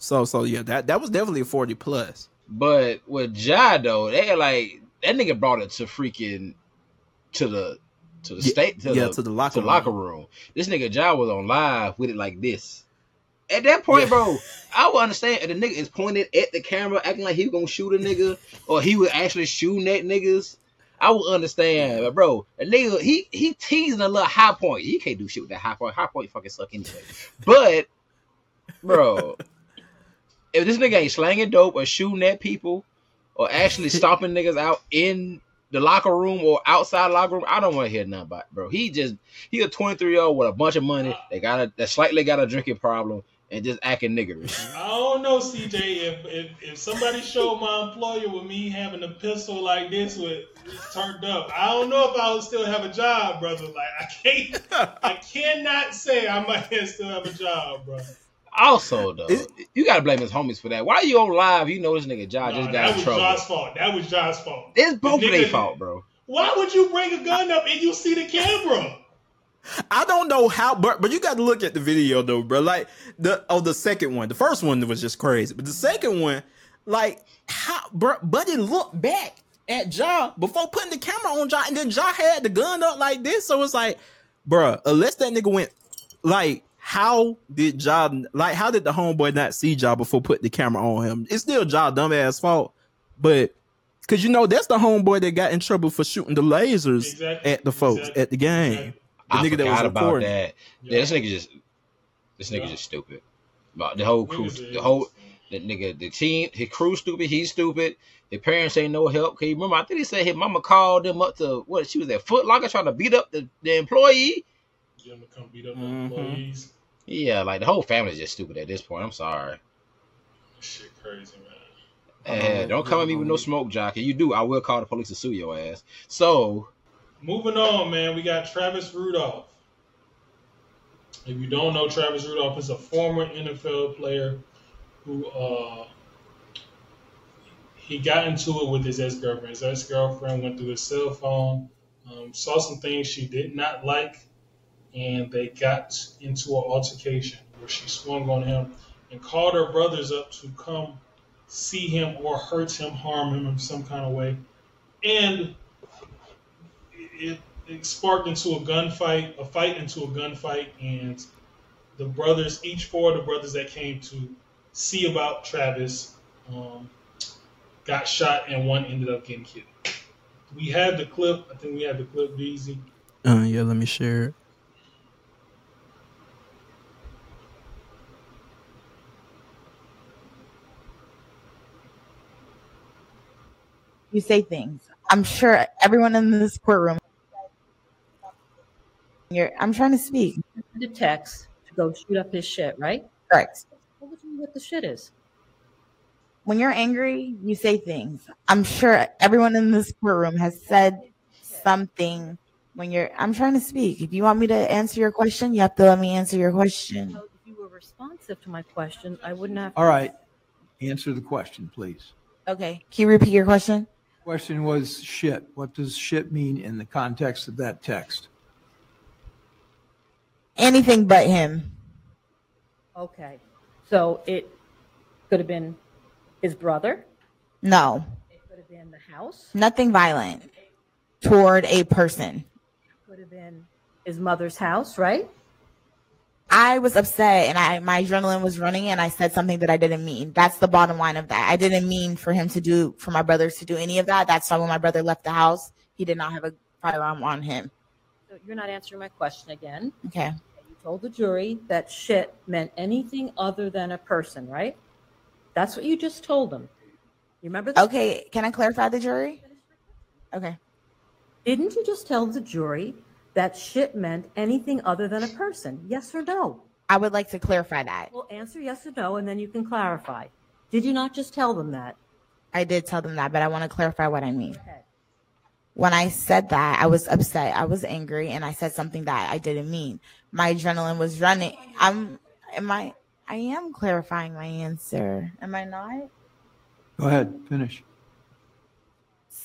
C: So so yeah, that that was definitely a 40 plus.
D: but with Ja though, they like that nigga brought it to freaking to the to the
C: Yeah,
D: state to
C: yeah,
D: the,
C: to the locker
D: to
C: room.
D: locker room. This nigga Ja was on live with it like this. At that point,
C: Yeah.
D: bro, I would understand if the nigga is pointed at the camera, acting like he was gonna shoot a nigga, or he was actually shooting at niggas. I would understand, but bro, a nigga he he teasing a little Hi-Point. He can't do shit with that Hi-Point. High point fucking suck anyway. But, bro, if this nigga ain't slanging dope or shooting at people or actually stomping niggas out in the locker room or outside the locker room, I don't want to hear nothing about it, bro. He just he a 23 year old with a bunch of money. They got a that slightly got a drinking problem and just acting niggerish.
B: I don't know, CJ. If, if if somebody showed my employer with me having a pistol like this with it's turned up, I don't know if I would still have a job, brother. Like I can't, I cannot say I might still have a job, bro.
D: Also, though,
C: It-
D: you gotta blame his homies for that. Why are you on live? You know this nigga Ja
B: Nah,
D: just got in trouble.
B: that was
D: trouble.
B: Josh's fault. That was Josh's fault.
D: It's both
B: The
D: of their fault, bro.
B: Why would you bring a gun up and you see the camera?
C: I don't know how, but but you got to look at the video though, bro. Like the oh the second one, the first one was just crazy, but the second one, like how, bro, Buddy looked back at Ja before putting the camera on Ja, and then Ja had the gun up like this, so it's like, bro, unless that nigga went, like, how did Ja, like, how did the homeboy not see Ja before putting the camera on him? It's still Ja dumbass fault, but. Cause you know that's the homeboy that got in trouble for shooting the lasers
B: Exactly.
C: at the folks
B: Exactly.
C: at the game.
B: Exactly.
C: The
D: I
C: nigga that was
D: forgot about
C: recording.
D: that. Yeah,
B: Yeah.
D: this nigga just this nigga
B: Yeah.
D: just stupid. But the whole crew, the whole the nigga, the team, his crew stupid. He's stupid. His parents ain't no help. Can you remember? I think he said his mama called them up to what? She was at Foot Locker trying to beat up the, the employee.
B: Get 'em to come beat up
C: Mhm.
B: the employees.
D: Yeah, like the whole family's just stupid at this point. I'm sorry.
B: Shit, crazy man.
D: Eh, don't come at me with no smoke jockey. You do, I will call the police to sue your ass. So
B: Moving on, man. We got Travis Rudolph. If you don't know, Travis Rudolph is a former NFL player who uh, he got into it with his ex girlfriend. His ex girlfriend went through his cell phone, um, saw some things she did not like, and they got into an altercation where she swung on him and called her brothers up to come see him or hurt him, harm him in some kind of way. And it, it sparked into a gunfight, a fight into a gunfight, and the brothers, each four of the brothers that came to see about Travis, um, got shot, and one ended up getting killed. We have the clip. I think we have the clip, Beezy.
C: Uh, yeah, let me share it.
H: You say things. I'm sure everyone in this courtroom. You're, I'm trying to speak.
E: The text to go shoot up his shit, right?
H: Correct.
E: told you what the shit is.
H: When you're angry, you say things. I'm sure everyone in this courtroom has said something when you're. I'm trying to speak. If you want me to answer your question, you have to let me answer your question.
E: So if you were responsive to my question, I wouldn't have.
I: All right. Answer the question, please.
H: Okay. Can you repeat your question?
I: Question was shit. What does shit mean in the context of that text?
H: Anything but him.
E: Okay. So it could have been his brother.
H: No,
E: It could have been the house.
H: nothing violent toward a person.
E: Could have been his mother's house, right?
H: I was upset and I my adrenaline was running and I said something that I didn't mean. That's the bottom line of that. I didn't mean for him to do for my brothers to do any of that. That's why when my brother left the house, he did not have a firearm on him.
E: So you're not answering my question again.
H: Okay.
E: You told the jury that shit meant anything other than a person, right? That's what you just told them. You remember that?
H: Okay, can I clarify the jury? Okay.
E: Didn't you just tell the jury that shit meant anything other than a person? Yes or no?
H: I would like to clarify that.
E: Well, answer yes or no, and then you can clarify. Did you not just tell them that?
H: I did tell them that, but I want to clarify what I mean.
E: Okay.
H: When I said that, I was upset. I was angry and I said something that I didn't mean. My adrenaline was running. I'm am I I am clarifying my answer. Am I not?
I: Go ahead, finish.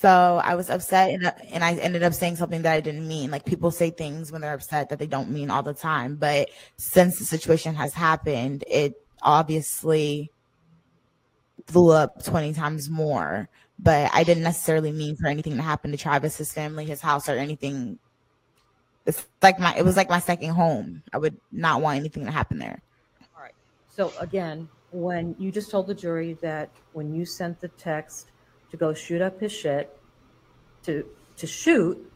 H: So I was upset and, uh, and I ended up saying something that I didn't mean. Like people say things when they're upset that they don't mean all the time. But since the situation has happened, it obviously blew up 20 times more. But I didn't necessarily mean for anything to happen to Travis, his family, his house, or anything. It's like my it was like my second home. I would not want anything to happen there.
E: All right. So again, when you just told the jury that when you sent the text to go shoot up his shit, to to shoot,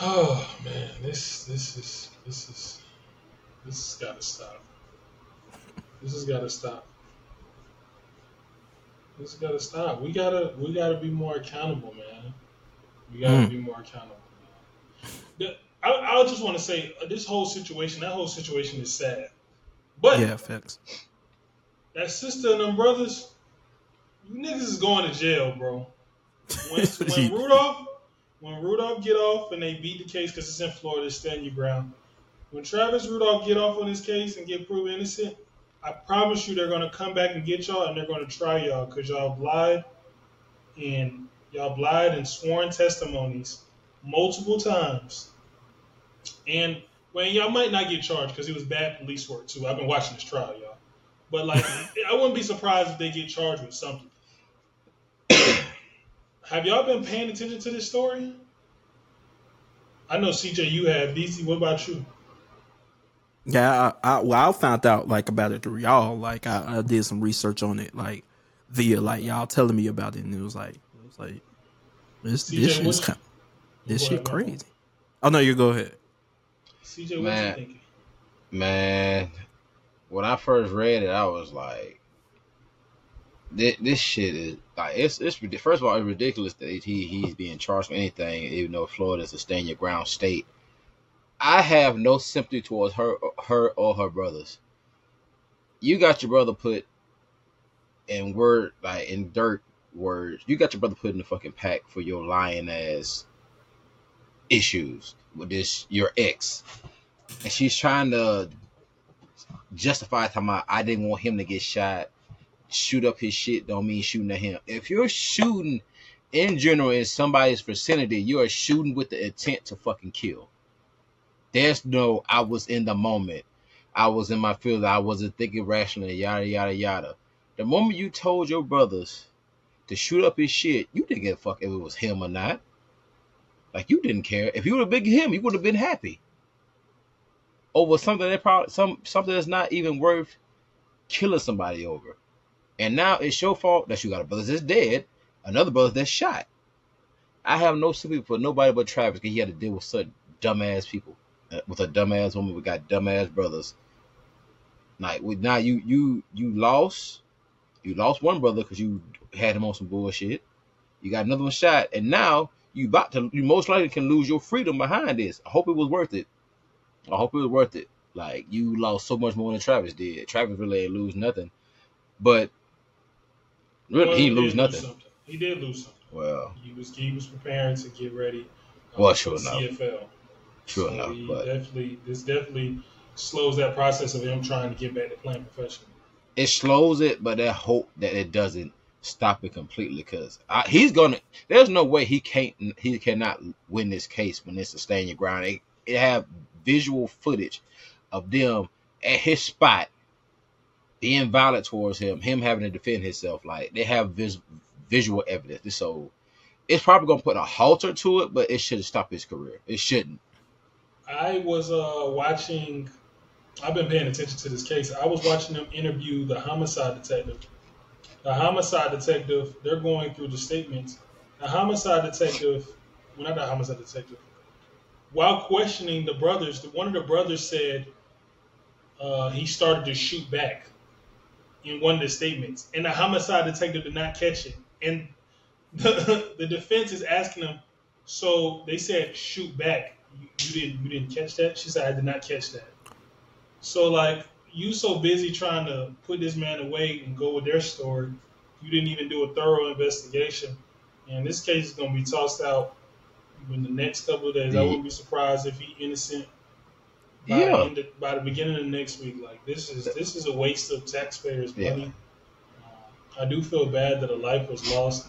B: Oh man, this this is this is this has got to stop. This has got to stop. This has got to stop. We gotta we gotta be more accountable, man. We gotta
A: Mm.
B: be more accountable. Man. The- I, I just want to say uh, this whole situation, that whole situation is sad. But
C: Yeah, facts.
B: That sister and them brothers, you niggas is going to jail, bro. When, when Rudolph, when Rudolph get off and they beat the case because it's in Florida, stand your ground. When Travis Rudolph get off on his case and get proven innocent, I promise you they're gonna come back and get y'all and they're gonna try y'all because y'all lied and y'all lied and sworn testimonies multiple times. And when y'all might not get charged because it was bad police work too. I've been watching this trial, y'all. But like, I wouldn't be surprised if they get charged with something. have y'all been paying attention to this story? I know CJ, you have. DC, what about you?
C: Yeah, I, I well, I found out like about it through y'all. Like I, I did some research on it, like via like y'all telling me about it, and it was like it was like this
B: CJ,
C: this shit's
B: what-
C: kind, this shit
B: ahead,
C: crazy. Oh no, you go ahead.
B: CJ, what
D: Man.
B: you thinking?
D: Man, when I first read it, I was like, this, this shit is like it's it's first of all it's ridiculous that he he's being charged for anything, even though Florida is a stand your ground state. I have no sympathy towards her her or her brothers. You got your brother put in word like in dirt words. You got your brother put in the fucking pack for your lying ass issues with this your ex and she's trying to justify talking about I didn't want him to get shot. Shoot up his shit don't mean shooting at him. If you're shooting in general in somebody's vicinity, you are shooting with the intent to fucking kill. There's no I was in the moment. I was in my field. I wasn't thinking rationally. Yada yada yada. The moment you told your brothers to shoot up his shit, you didn't give a fuck if it was him or not. Like you didn't care. If you would have been him, you would have been happy over something that probably some something that's not even worth killing somebody over. And now it's your fault that you got a brother that's dead, another brother that's shot. I have no sympathy for nobody but Travis because he had to deal with such dumbass people, uh, with a dumbass woman. We got dumbass brothers. Like with now you you you lost, you lost one brother because you had him on some bullshit. You got another one shot, and now you about to you most likely can lose your freedom behind this. I hope it was worth it. I hope it was worth it. Like you lost so much more than Travis did. Travis really ain't lose nothing, but really
B: Well,
D: he
B: did
D: lose nothing.
B: something. He did lose something.
D: Well,
B: He was he was preparing to get ready. uh,
D: Well, sure enough.
B: CFL.
D: Sure
B: So
D: enough,
B: he
D: but-
B: definitely this definitely slows that process of him trying to get back to playing professionally.
D: it slows it, but I hope that it doesn't stop it completely because he's gonna. There's no way he can't. He cannot win this case when it's a stand your ground. It, it have visual footage of them at his spot being violent towards him, him having to defend himself. Like they have vis, visual evidence. So it's probably gonna put a halter to it, but it should stop his career. It shouldn't.
B: I was uh, watching. I've been paying attention to this case. I was watching them interview the homicide detective. The homicide detective. They're going through the statements. The homicide detective. Well, not the homicide detective. While questioning the brothers, one of the brothers said uh, he started to shoot back in one of the statements, and the homicide detective did not catch it. And the, the defense is asking him. So they said shoot back. You, you didn't you didn't catch that? She said I did not catch that. So like you so busy trying to put this man away and go with their story, you didn't even do a thorough investigation. And this case is gonna be tossed out in the next couple of days. I wouldn't be surprised if he innocent by,
D: Yeah.
B: the, end of, by the beginning of next week. Like this is this is a waste of taxpayers'
D: Yeah.
B: money. Uh, I do feel bad that a life was lost.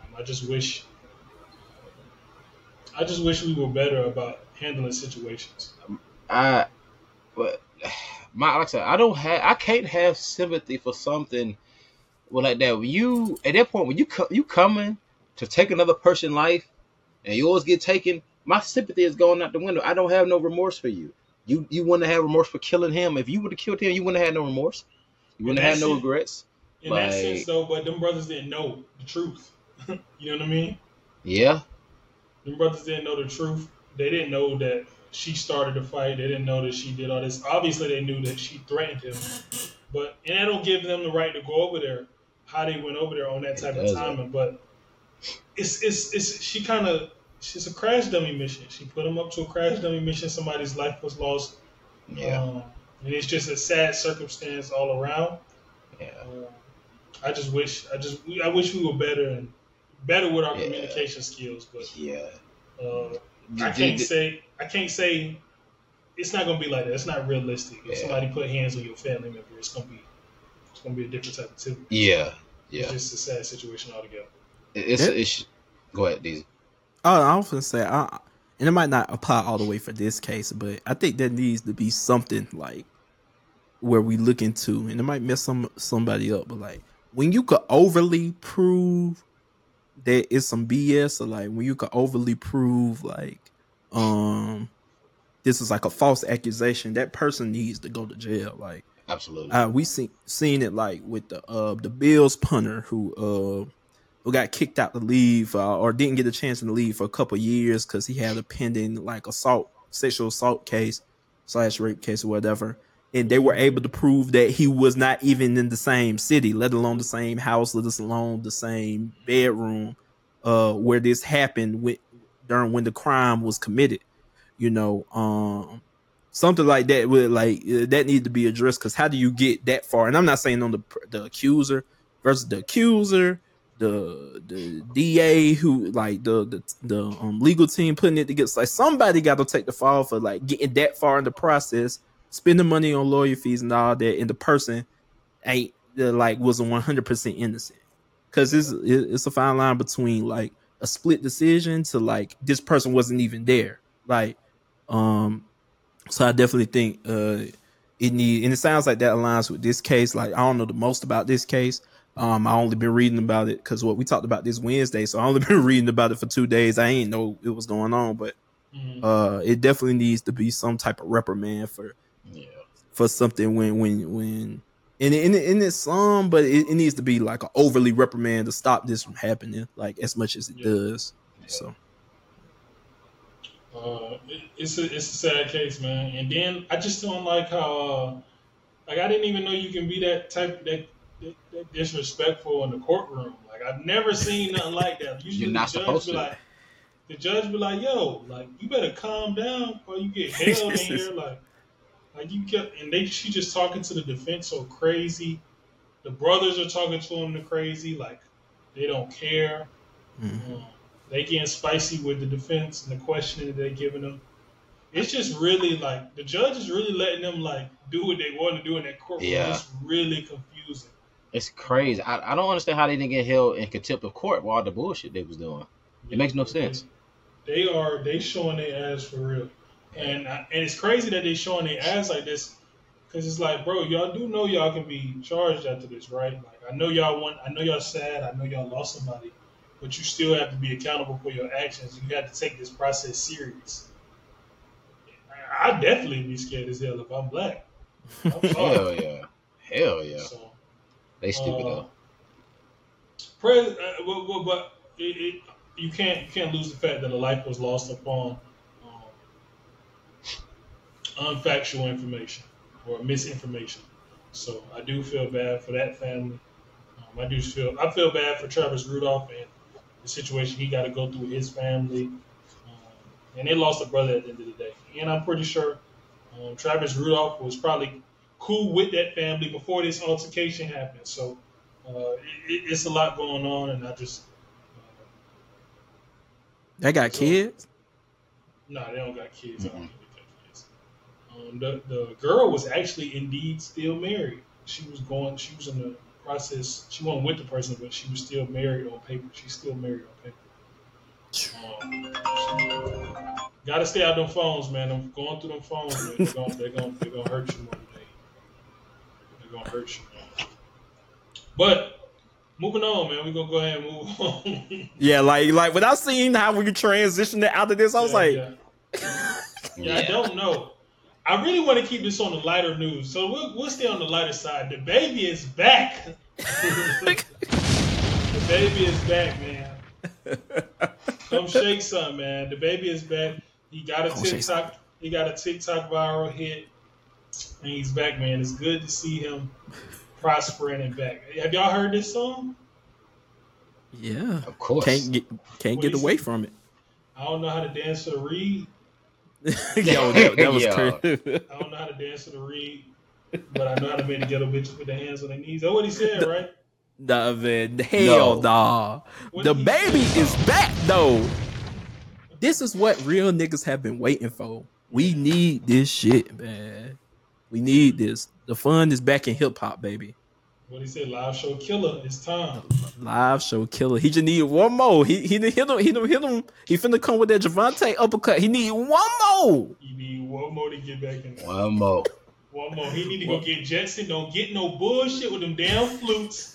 B: Um, I just wish I just wish we were better about handling situations.
D: I, but my like I said, I don't have, I can't have sympathy for something well like that. When you at that point when you co- you coming to take another person's life and yours get taken, my sympathy is going out the window. I don't have no remorse for you. You you wouldn't have remorse for killing him. If you would have killed him, you wouldn't have had no remorse. You wouldn't have had no regrets.
B: In that sense, though, but them brothers didn't know the truth. you know what I mean?
D: Yeah,
B: Them brothers didn't know the truth. They didn't know that she started the fight. They didn't know that she did all this. Obviously, they knew that she threatened him. But and that don't give them the right to go over there. How they went over there on that type of timing, but it's it's it's she kind of she's a crash dummy mission. She put him up to a crash dummy mission. Somebody's life was lost.
D: yeah,
B: Um, and it's just a sad circumstance all around.
D: yeah.
B: Um, I just wish, I just, I wish we were better and better with our
D: Yeah.
B: communication skills. But
D: Yeah.
B: uh, I can't say, I can't say, it's not gonna be like that. It's not realistic. If
D: Yeah.
B: somebody put hands on your family member, it's gonna be, it's gonna be a different type of tip.
D: Yeah, yeah.
B: It's just a sad situation altogether.
D: It's
C: Yeah.
D: it's. Go ahead, Deezy.
C: Oh, I gonna say, I, and it might not apply all the way for this case, but I think there needs to be something like where we look into, and it might mess some somebody up, but like when you could overly prove that it's some BS, or like when you could overly prove like, um, this is like a false accusation, that person needs to go to jail. Like,
D: Absolutely.
C: uh, we seen seen it like with the uh the Bills punter who uh who got kicked out to leave uh, or didn't get a chance to leave for a couple years because he had a pending like assault sexual assault case slash rape case or whatever. And they were able to prove that he was not even in the same city let alone the same house let alone the same bedroom uh where this happened with during when the crime was committed you know um something like that would like uh, that need to be addressed because how do you get that far? And i'm not saying on the the accuser versus the accuser the the da who like the the, the um, legal team putting it together like somebody got to take the fall for like getting that far in the process spending money on lawyer fees and all that and the person ain't uh, like wasn't 100% innocent because it's it's a fine line between like a split decision to like this person wasn't even there like um so I definitely think uh it need and it sounds like that aligns with this case. Like I don't know the most about this case. Um I only been reading about it because what we talked about this Wednesday, so I only been reading about it for two days. I ain't know it was going on, but
B: Mhm.
C: uh it definitely needs to be some type of reprimand for
D: yeah.
C: for something when when when and it, and it's some, but it, it needs to be like an overly reprimand to stop this from happening, like as much as it
B: Yeah.
C: does. So
B: Uh, it, it's a it's a sad case, man. And then I just don't like how uh, like I didn't even know you can be that type that, that, that disrespectful in the courtroom. Like I've never seen nothing like that. Usually
D: You're not
B: the judge
D: supposed
B: be
D: to.
B: like the judge be like, "Yo, like you better calm down or you get held in here." Like Like you kept, and they she just talking to the defense so crazy. The brothers are talking to him the crazy, like they don't care.
C: Mhm.
B: Um, they getting spicy with the defense and the questioning that they're giving them. It's just really like the judge is really letting them like do what they want to do in that courtroom.
D: Yeah.
B: It's really confusing.
D: It's crazy. I, I don't understand how they didn't get held in contempt of court with all the bullshit they was doing. It makes no sense.
B: They are they showing their ass for real, and I, and it's crazy that they showing their ass like this, because it's like, bro, y'all do know y'all can be charged after this, right? Like I know y'all want, I know y'all sad, I know y'all lost somebody, but you still have to be accountable for your actions. You have to take this process serious. I- I'd definitely be scared as hell if I'm black. I'm
D: Hell yeah. Hell yeah.
B: So,
D: They stupid
B: Uh,
D: though.
B: Pres- uh, but, but, but it, it, you can't you can't lose the fact that a life was lost upon um, unfactual information or misinformation. So I do feel bad for that family. Um, I do feel I feel bad for Travis Rudolph and the situation he got to go through with his family. Um, and they lost a brother at the end of the day. And I'm pretty sure um, Travis Rudolph was probably cool with that family before this altercation happened. So uh, it, it- it's a lot going on, and I just
C: They got
B: So-
C: kids.
B: no, they don't got kids. I don't
D: Mhm.
B: think they got kids. Um, the the girl was actually indeed still married. She was going. She was in the process. She wasn't with the person, but she was still married on paper. She's still married on paper. Um, Got to stay out them phones, man. I'm going through them phones. Man. They're gonna, they're gonna, they're gonna hurt you more today. They're gonna hurt you. But moving on, man. We're gonna go ahead and move on.
C: Yeah, like like when I seen how we transitioned it out of this, I was
B: Yeah,
C: like,
B: yeah. Yeah, I don't know. I really want to keep this on the lighter news, so we'll, we'll stay on the lighter side. DaBaby is back. the baby is back, man. Come shake some, man. DaBaby is back. He got a
C: Come shake
B: TikTok. He got a TikTok viral hit, and he's back, man. It's good to see him prospering and back. Have y'all heard this song?
C: yeah,
D: Of course.
C: can't get can't
B: What
C: get away
B: it?
C: from it.
B: I don't know how to dance to the reed.
C: Yo, that, that was
D: Yo.
C: crazy.
B: I don't know how to dance to the reed, but I know how to make the ghetto bitches put their hands on their knees. That's what he said, right?
C: Nah, man, hell
D: No.
C: nah.
B: What
C: The baby
B: say?
C: is back though. This is what real niggas have been waiting for. We need this shit, man. We need hmm. this. The fun is back in hip hop, baby.
B: What he said, live show killer. It's time.
C: Live show killer. He just need one more. He he done hit him. He done hit him. He finna come with that Javante uppercut. He need one more.
B: He need one more to get back in. there.
D: One more.
B: One more. He need to go get Jetson. Don't get no bullshit with them damn flutes.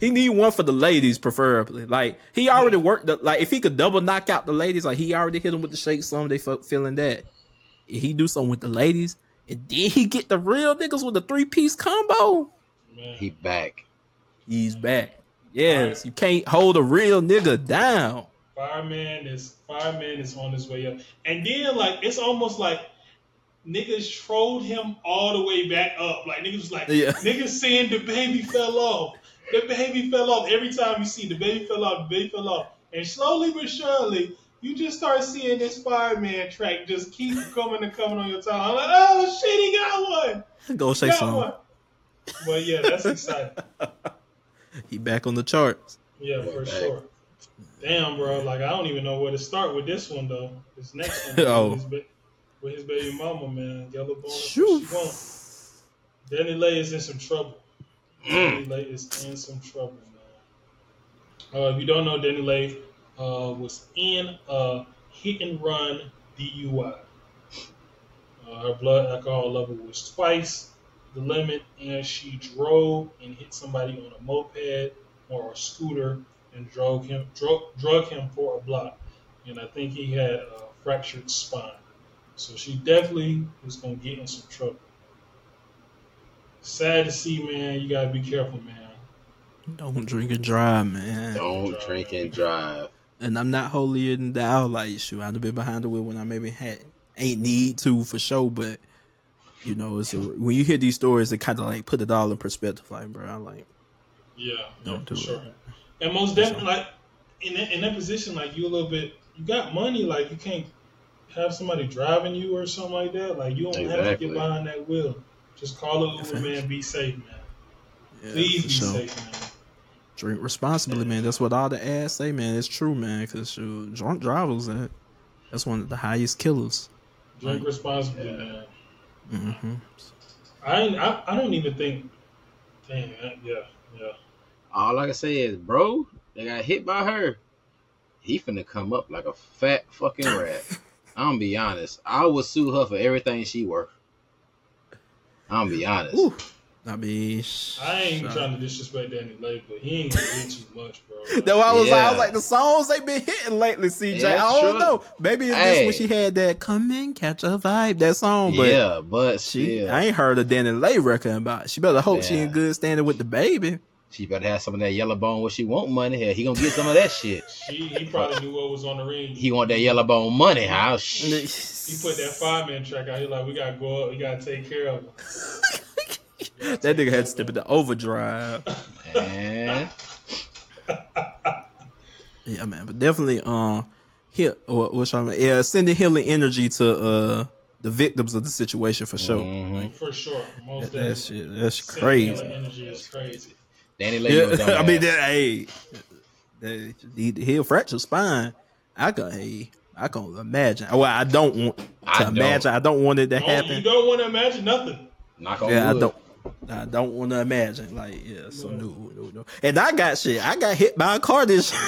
C: He need one for the ladies, preferably. Like he already worked. The, like if he could double knock out the ladies, like he already hit them with the shake. Some they feeling that. If he do something with the ladies, and then he get the real niggas with the three piece combo.
B: Man.
D: He back.
C: He's back. Yes, you can't hold a real nigga down.
B: Fireman is Fireman is on his way up. And then like it's almost like niggas trolled him all the way back up. Like niggas was like
C: Yeah.
B: niggas saying DaBaby fell off. DaBaby fell off. Every time you see DaBaby fell off, DaBaby fell off. And slowly but surely, you just start seeing this fireman track just keep coming and coming on your time. I'm like, oh shit, he got one.
C: Go
B: He
C: say something.
B: one. But yeah, that's exciting.
C: He back on the charts.
B: Yeah, for
D: Back.
B: sure. Damn, bro. Like I don't even know where to start with this one though. This next one
C: Oh.
B: with, his ba- with his baby mama, man. Yellow bone. She
C: Shoo.
B: won't. DaniLeigh is in some trouble. DaniLeigh is in some trouble, man. Uh, if you don't know, DaniLeigh uh, was in a hit and run DUI. Uh, her blood alcohol level was twice the limit, and she drove and hit somebody on a moped or a scooter and drug him drug, drug him for a block. And I think he had a fractured spine. So she definitely is gonna get in some trouble. Sad to see, man. You gotta be careful, man.
C: Don't drink and drive, man.
D: Don't drink and drive.
C: And I'm not holier than thou. Like, shoot, I'd have been behind the wheel when I maybe had ain't need to for sure, but you know, it's a, when you hear these stories, it kind of like put it all in perspective. Like, bro, I'm like,
B: Yeah,
C: Don't
B: yeah,
C: do
B: for
C: it.
B: sure. And most definitely, like in that, in that position, like you a little bit, you got money, like you can't. have somebody driving you or something like that. Like you don't have to get behind that wheel. Just call an Uber man. Be safe, man.
C: Yeah,
B: Please be
C: sure.
B: safe, man.
C: Drink responsibly, man. That's what all the ads say, man. It's true, man. Because shoot, drunk drivers, that that's one of the highest killers.
B: Drink responsibly, man.
C: hmm
B: I, I I don't even think. Dang, I- yeah, yeah.
D: All I can say is, bro, they got hit by her. He finna come up like a fat fucking rat. I'm be honest. I would sue her for everything she worth. I'm be honest.
C: Ooh. I mean,
B: I ain't
C: shut
B: trying to disrespect DaniLeigh, but he ain't gonna too much, bro.
C: That's why I was, like, I was like, the songs they been hitting lately, CJ.
D: Yeah,
C: I don't
D: true.
C: know. Maybe it's
D: Hey.
C: this when she had that "Come and Catch a Vibe" that song, but
D: yeah, but
C: she,
D: still,
C: I ain't heard a DaniLeigh record about. it. She better hope she
D: Yeah.
C: in good standing with the baby.
D: she better have some of that yellow bone where she want money. Hell, he gonna get some of that shit.
B: He, he probably knew what was on the ring.
D: He want that yellow bone money. How?
B: He put that five man track out. He like, we gotta go up. We gotta take care of him.
C: that nigga had to step into overdrive.
D: Man,
C: Yeah, man, but definitely, um, here, what, what's wrong? Yeah, sending healing energy to uh the victims of the situation for sure.
D: Mhm.
B: For sure. Most
C: That, that shit, that's crazy.
B: healing Energy is crazy.
D: DaniLeigh,
C: Yeah, I mean, that, hey, that, he, he'll fracture spine. I can, hey, I can imagine. Well, I don't want to
D: I don't.
C: imagine. I don't want it to
B: Oh, you
C: happen.
B: don't want to imagine nothing.
D: Knock on
C: Yeah, I don't. I don't want to imagine. Like, yeah, so no, no, no. And I got shit. I got hit by a car this.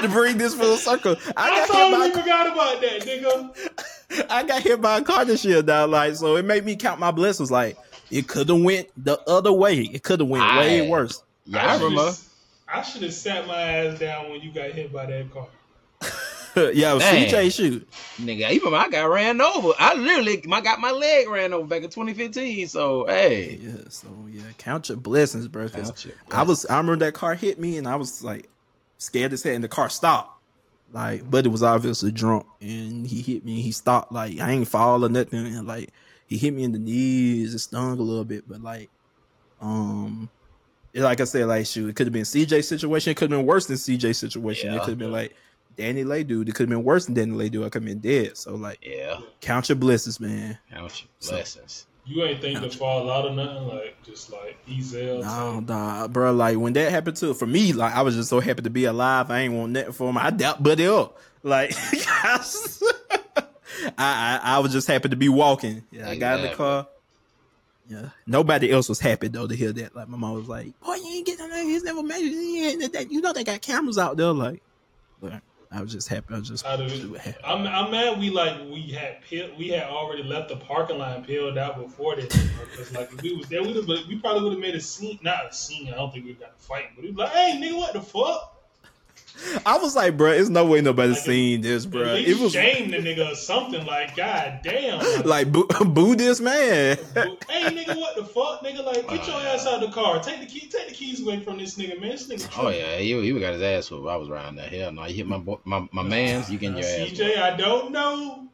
C: to bring this full circle, I
B: I
C: got hit
B: totally
C: by.
B: forgot about that, nigga.
C: I got hit by a car this year, dog. Like, so it made me count my blessings. Like, it could have went the other way. It could have went way worse.
D: Yeah, I remember.
B: should've- I should have sat my ass down when you got hit by that car.
C: yeah,
D: Dang.
C: CJ shoot.
D: Nigga, even I got ran over. I literally my got my leg ran over back in 2015. So hey,
C: Yeah, so yeah, count your blessings, bro.
D: your
C: I was, I remember that car hit me, and I was like scared as hell, and the car stopped. Like, but it was obviously drunk, and he hit me. And he stopped. Like, I ain't fall or nothing. And like, he hit me in the knees. It stung a little bit, but like, um, yeah, like I said, like shoot, it could have been CJ situation. It could have been worse than CJ situation. It could have been like DaniLeigh dude. It could have been worse than DaniLeigh dude. I could have been dead. So like,
D: yeah,
C: count your blessings, man.
D: count your blessings.
B: You ain't think to fall out or nothing, like just like Ezel.
C: No, dog, bro. Like when that happened to for me, like I was just so happy to be alive. I ain't want nothing for him. I doubt buddy up. Like I, I, I was just happy to be walking. Yeah, I got in the car. Yeah, nobody else was happy though to hear that. Like my mom was like, "Boy, you ain't getting that. He's never made it. He ain't that. You know they got cameras out there." Like, but I was just happy. I was just
B: of it. I'm, I'm mad we like we had we had already left the parking lot peeled out before this because like if we was there we we probably would have made a scene not a scene I don't think we got a fight but we like hey nigga what the fuck
C: I was like, bro, it's no way nobody
B: Like,
C: seen this, bro.
B: at
C: It
B: least
C: was
B: shame the nigga or something like god damn like,
C: like boo, boo this man.
B: hey nigga what the fuck nigga like get your ass out of the car take the key take the keys away from this nigga man this nigga
D: Oh yeah, he, he got his ass whooped. I was around that. Hell no, you hit my boy, my my man's, you getting your ass. whooped.
B: CJ I don't know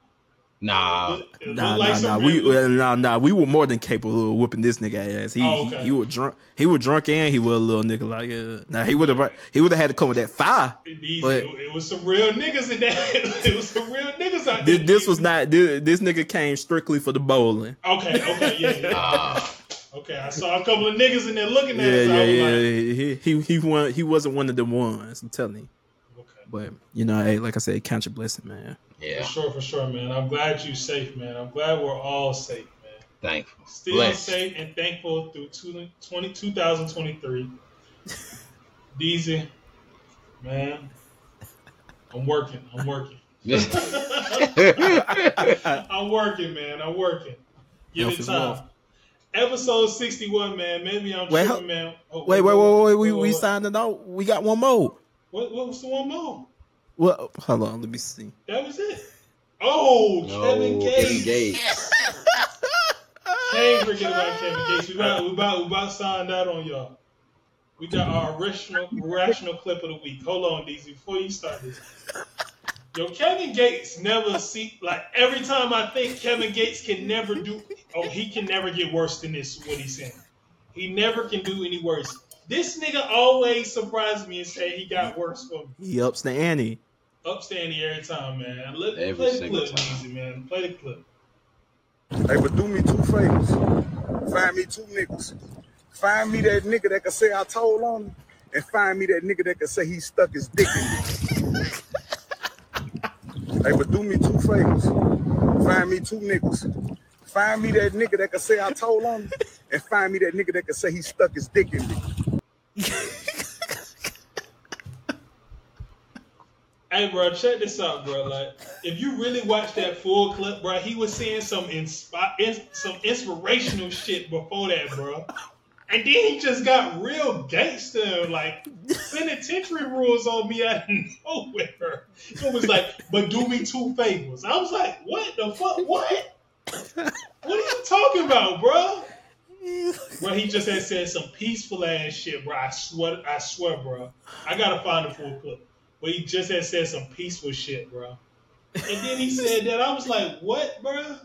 D: Nah,
B: It look
C: Nah,
B: like
C: nah,
B: some
C: nah. We
B: real-
C: nah, nah. We were more than capable of whooping this nigga ass. He
B: Oh, okay.
C: he, he was drunk. He was drunk and he was a little nigga like uh, Now he would have he would have had to come with that fire.
B: These-
C: But-
B: it, it was some real niggas in that. it was some real niggas out there.
C: this was not this, this nigga came strictly for the bowling.
B: Okay, okay, yeah, yeah.
D: Ah.
B: okay, I saw a couple of niggas in there looking at
C: Yeah,
B: us.
C: yeah,
B: I was
C: yeah.
B: like,
C: He he he won, he wasn't one of the ones. I'm telling you.
B: Okay.
C: But you know, hey, like I said, count your blessing, man.
D: yeah,
B: For sure, for sure, man. I'm glad you're safe, man. I'm glad we're all safe, man.
D: thankful.
B: Still
D: Blessed.
B: safe and thankful through 20, 2023. Deezy, man, I'm working. I'm working. I'm working, man. I'm working. Give
C: Health
B: it
C: is
B: time.
C: wealth.
B: Episode 61, man. Maybe I'm
C: Wait,
B: tripping, man. Oh,
C: Wait, wait, wait, wait. We
B: what,
C: we
B: what,
C: signed it out. We got one more.
B: What, what was the one more?
C: Well, hold on. Let me see.
B: That was it. Oh,
D: No,
B: Kevin Gates.
D: Kevin Gates.
B: Can't forget about Kevin Gates. We about, we about, we about signed out on y'all. We got our rational, rational clip of the week. Hold on, Deezy, before you start this. Yo, Kevin Gates never see like every time I think Kevin Gates can never do. Oh, he can never get worse than this. What he's saying, he never can do any worse. This nigga always surprises me and say he got worse for me.
C: He ups the ante.
B: Upstanding every time, man. Let,
D: Every
B: play the
D: single
B: clip,
D: time.
B: easy, man. Play the clip.
J: Hey, but do me two favors. Find me two niggas. Find me that nigga that can say I told on him, and find me that nigga that can say he stuck his dick in me. hey, but do me two favors. Find me two niggas. Find me that nigga that can say I told on him, and find me that nigga that can say he stuck his dick in me.
B: Hey, bro, check this out, bro. Like, if you really watch that full clip, bro, he was saying some inspi- in- some inspirational shit before that, bro. And then he just got real gangster, like penitentiary rules on me out of nowhere. It was like, but do me two favors. I was like, what the fuck? What? What are you talking about, bro? Bro, he just had said some peaceful ass shit, bro. I swear, I swear, bro. I gotta find the full clip. But he just had said some peaceful shit, bro. And then he said that. I was like, what, bro?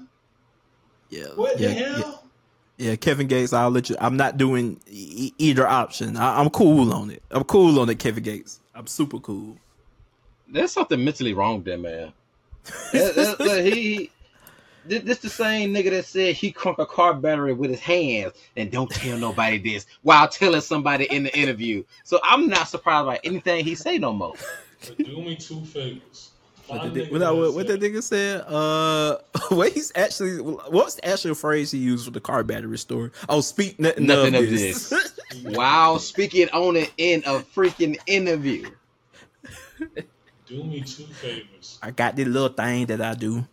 C: Yeah.
B: What
C: yeah,
B: the
C: yeah.
B: hell?
C: Yeah, Kevin Gates. I'll let you. I'm not doing e- either option. I, I'm cool on it. I'm cool on it, Kevin Gates. I'm super cool.
D: There's something mentally wrong with that man. That- that- that he, this, this the same nigga that said he crunk a car battery with his hands and don't tell nobody this while telling somebody in the interview. So I'm not surprised by anything he say no more.
B: But do me two favors.
C: What,
B: Find
C: the, what, that-
B: that
C: what, what that nigga said? Uh, what he's actually what's the actual phrase he used for the car battery story? Oh, speak nothing,
D: Nothing
C: of
D: of
C: this.
D: this. While speaking on it in a freaking interview.
B: Do me two favors.
C: I got this little thing that I do.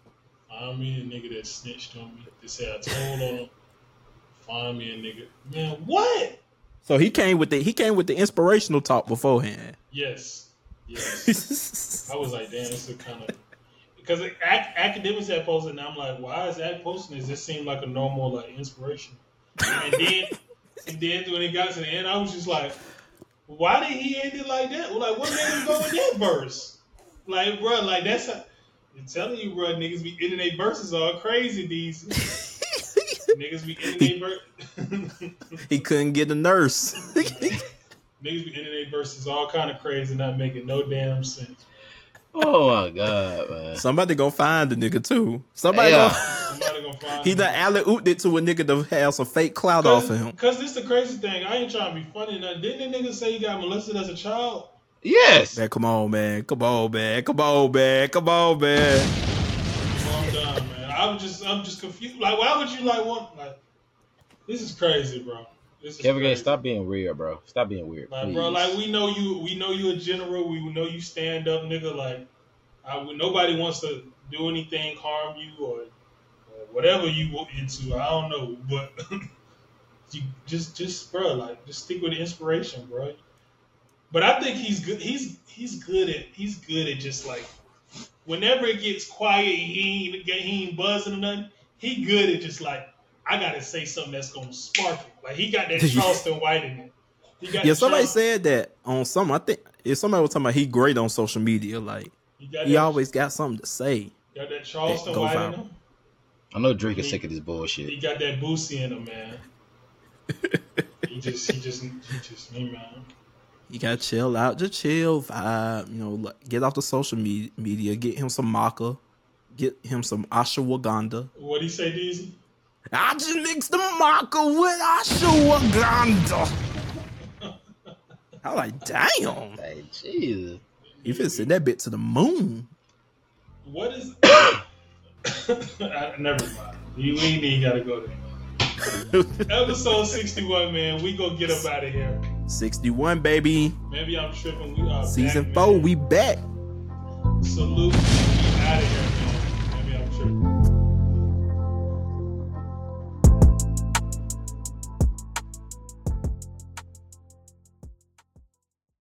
B: Find me a nigga that snitched on me. They say I told on him. Find me a nigga. Man, what?
C: So he came with the he came with the inspirational talk beforehand.
B: Yes. Yes. I was like, damn, this is kind of because ac- Akademiks had posted, and I'm like, why is that posting this? This seemed like a normal like inspiration. And then, and then when it got to the end, I was just like, why did he end it like that? Like, what made him go in that verse? Like, bro, like that's. A, I'm telling you, bro, niggas be ending their verses all crazy these. niggas be ending their verses.
C: He couldn't get a nurse.
B: Niggas be ending their verses all kind of crazy, not making no damn sense.
D: Oh my god, man.
C: Somebody gonna find the nigga too. Somebody
D: Yeah.
C: gonna
B: Somebody gonna find
C: he done alley ooped it to a nigga to have some fake clout off of him.
B: Cause this the crazy thing. I ain't trying to be funny. Now, didn't the nigga say he got molested as a child?
D: Yes.
C: Man, come on, man. Come on, man. Come on, man. Come on, man.
B: Well, I'm done, man. I'm just, I'm just confused. Like, why would you like want like? This is crazy, bro. This is
D: Kevin
B: crazy.
D: Stop being weird, bro. Stop being weird.
B: Like,
D: please.
B: bro, like we know you, we know you a general. We know you stand up, nigga. Like, I, would nobody wants to do anything harm you or, or whatever you want into. I don't know, but you just, just, bro, like, just stick with the inspiration, bro. But I think he's good. He's he's good at he's good at just like whenever it gets quiet, he ain't he ain't buzzing or nothing. He good at just like I gotta say something that's gonna spark it. Like he got that Charleston White in it. He got
C: Yeah, somebody
B: Charleston-
C: said that on some. I think if somebody was talking about he great on social media, like
B: He got
C: he
B: that-
C: always got something to say.
B: got that Charleston
C: Go
B: White in him.
D: I know Drake is sick of this bullshit.
B: He got that Boosie in him, man. he just, he just, he just, me, man.
C: You gotta chill out, just chill vibe. You know, get off the social me- media. Get him some maca. Get him some ashwagandha.
B: What do you say, Deezy?
C: I just mixed the maca with ashwagandha. I was like, damn.
D: Hey, Jesus.
C: You finna send that bit to the moon.
B: What is? I, never mind. We, we ain't even gotta go there. Episode sixty-one, man. We gonna get up out of here.
C: 61, baby.
B: Maybe I'm tripping. We are
C: Season
B: back,
C: four,
B: man.
C: we back.
B: Salute.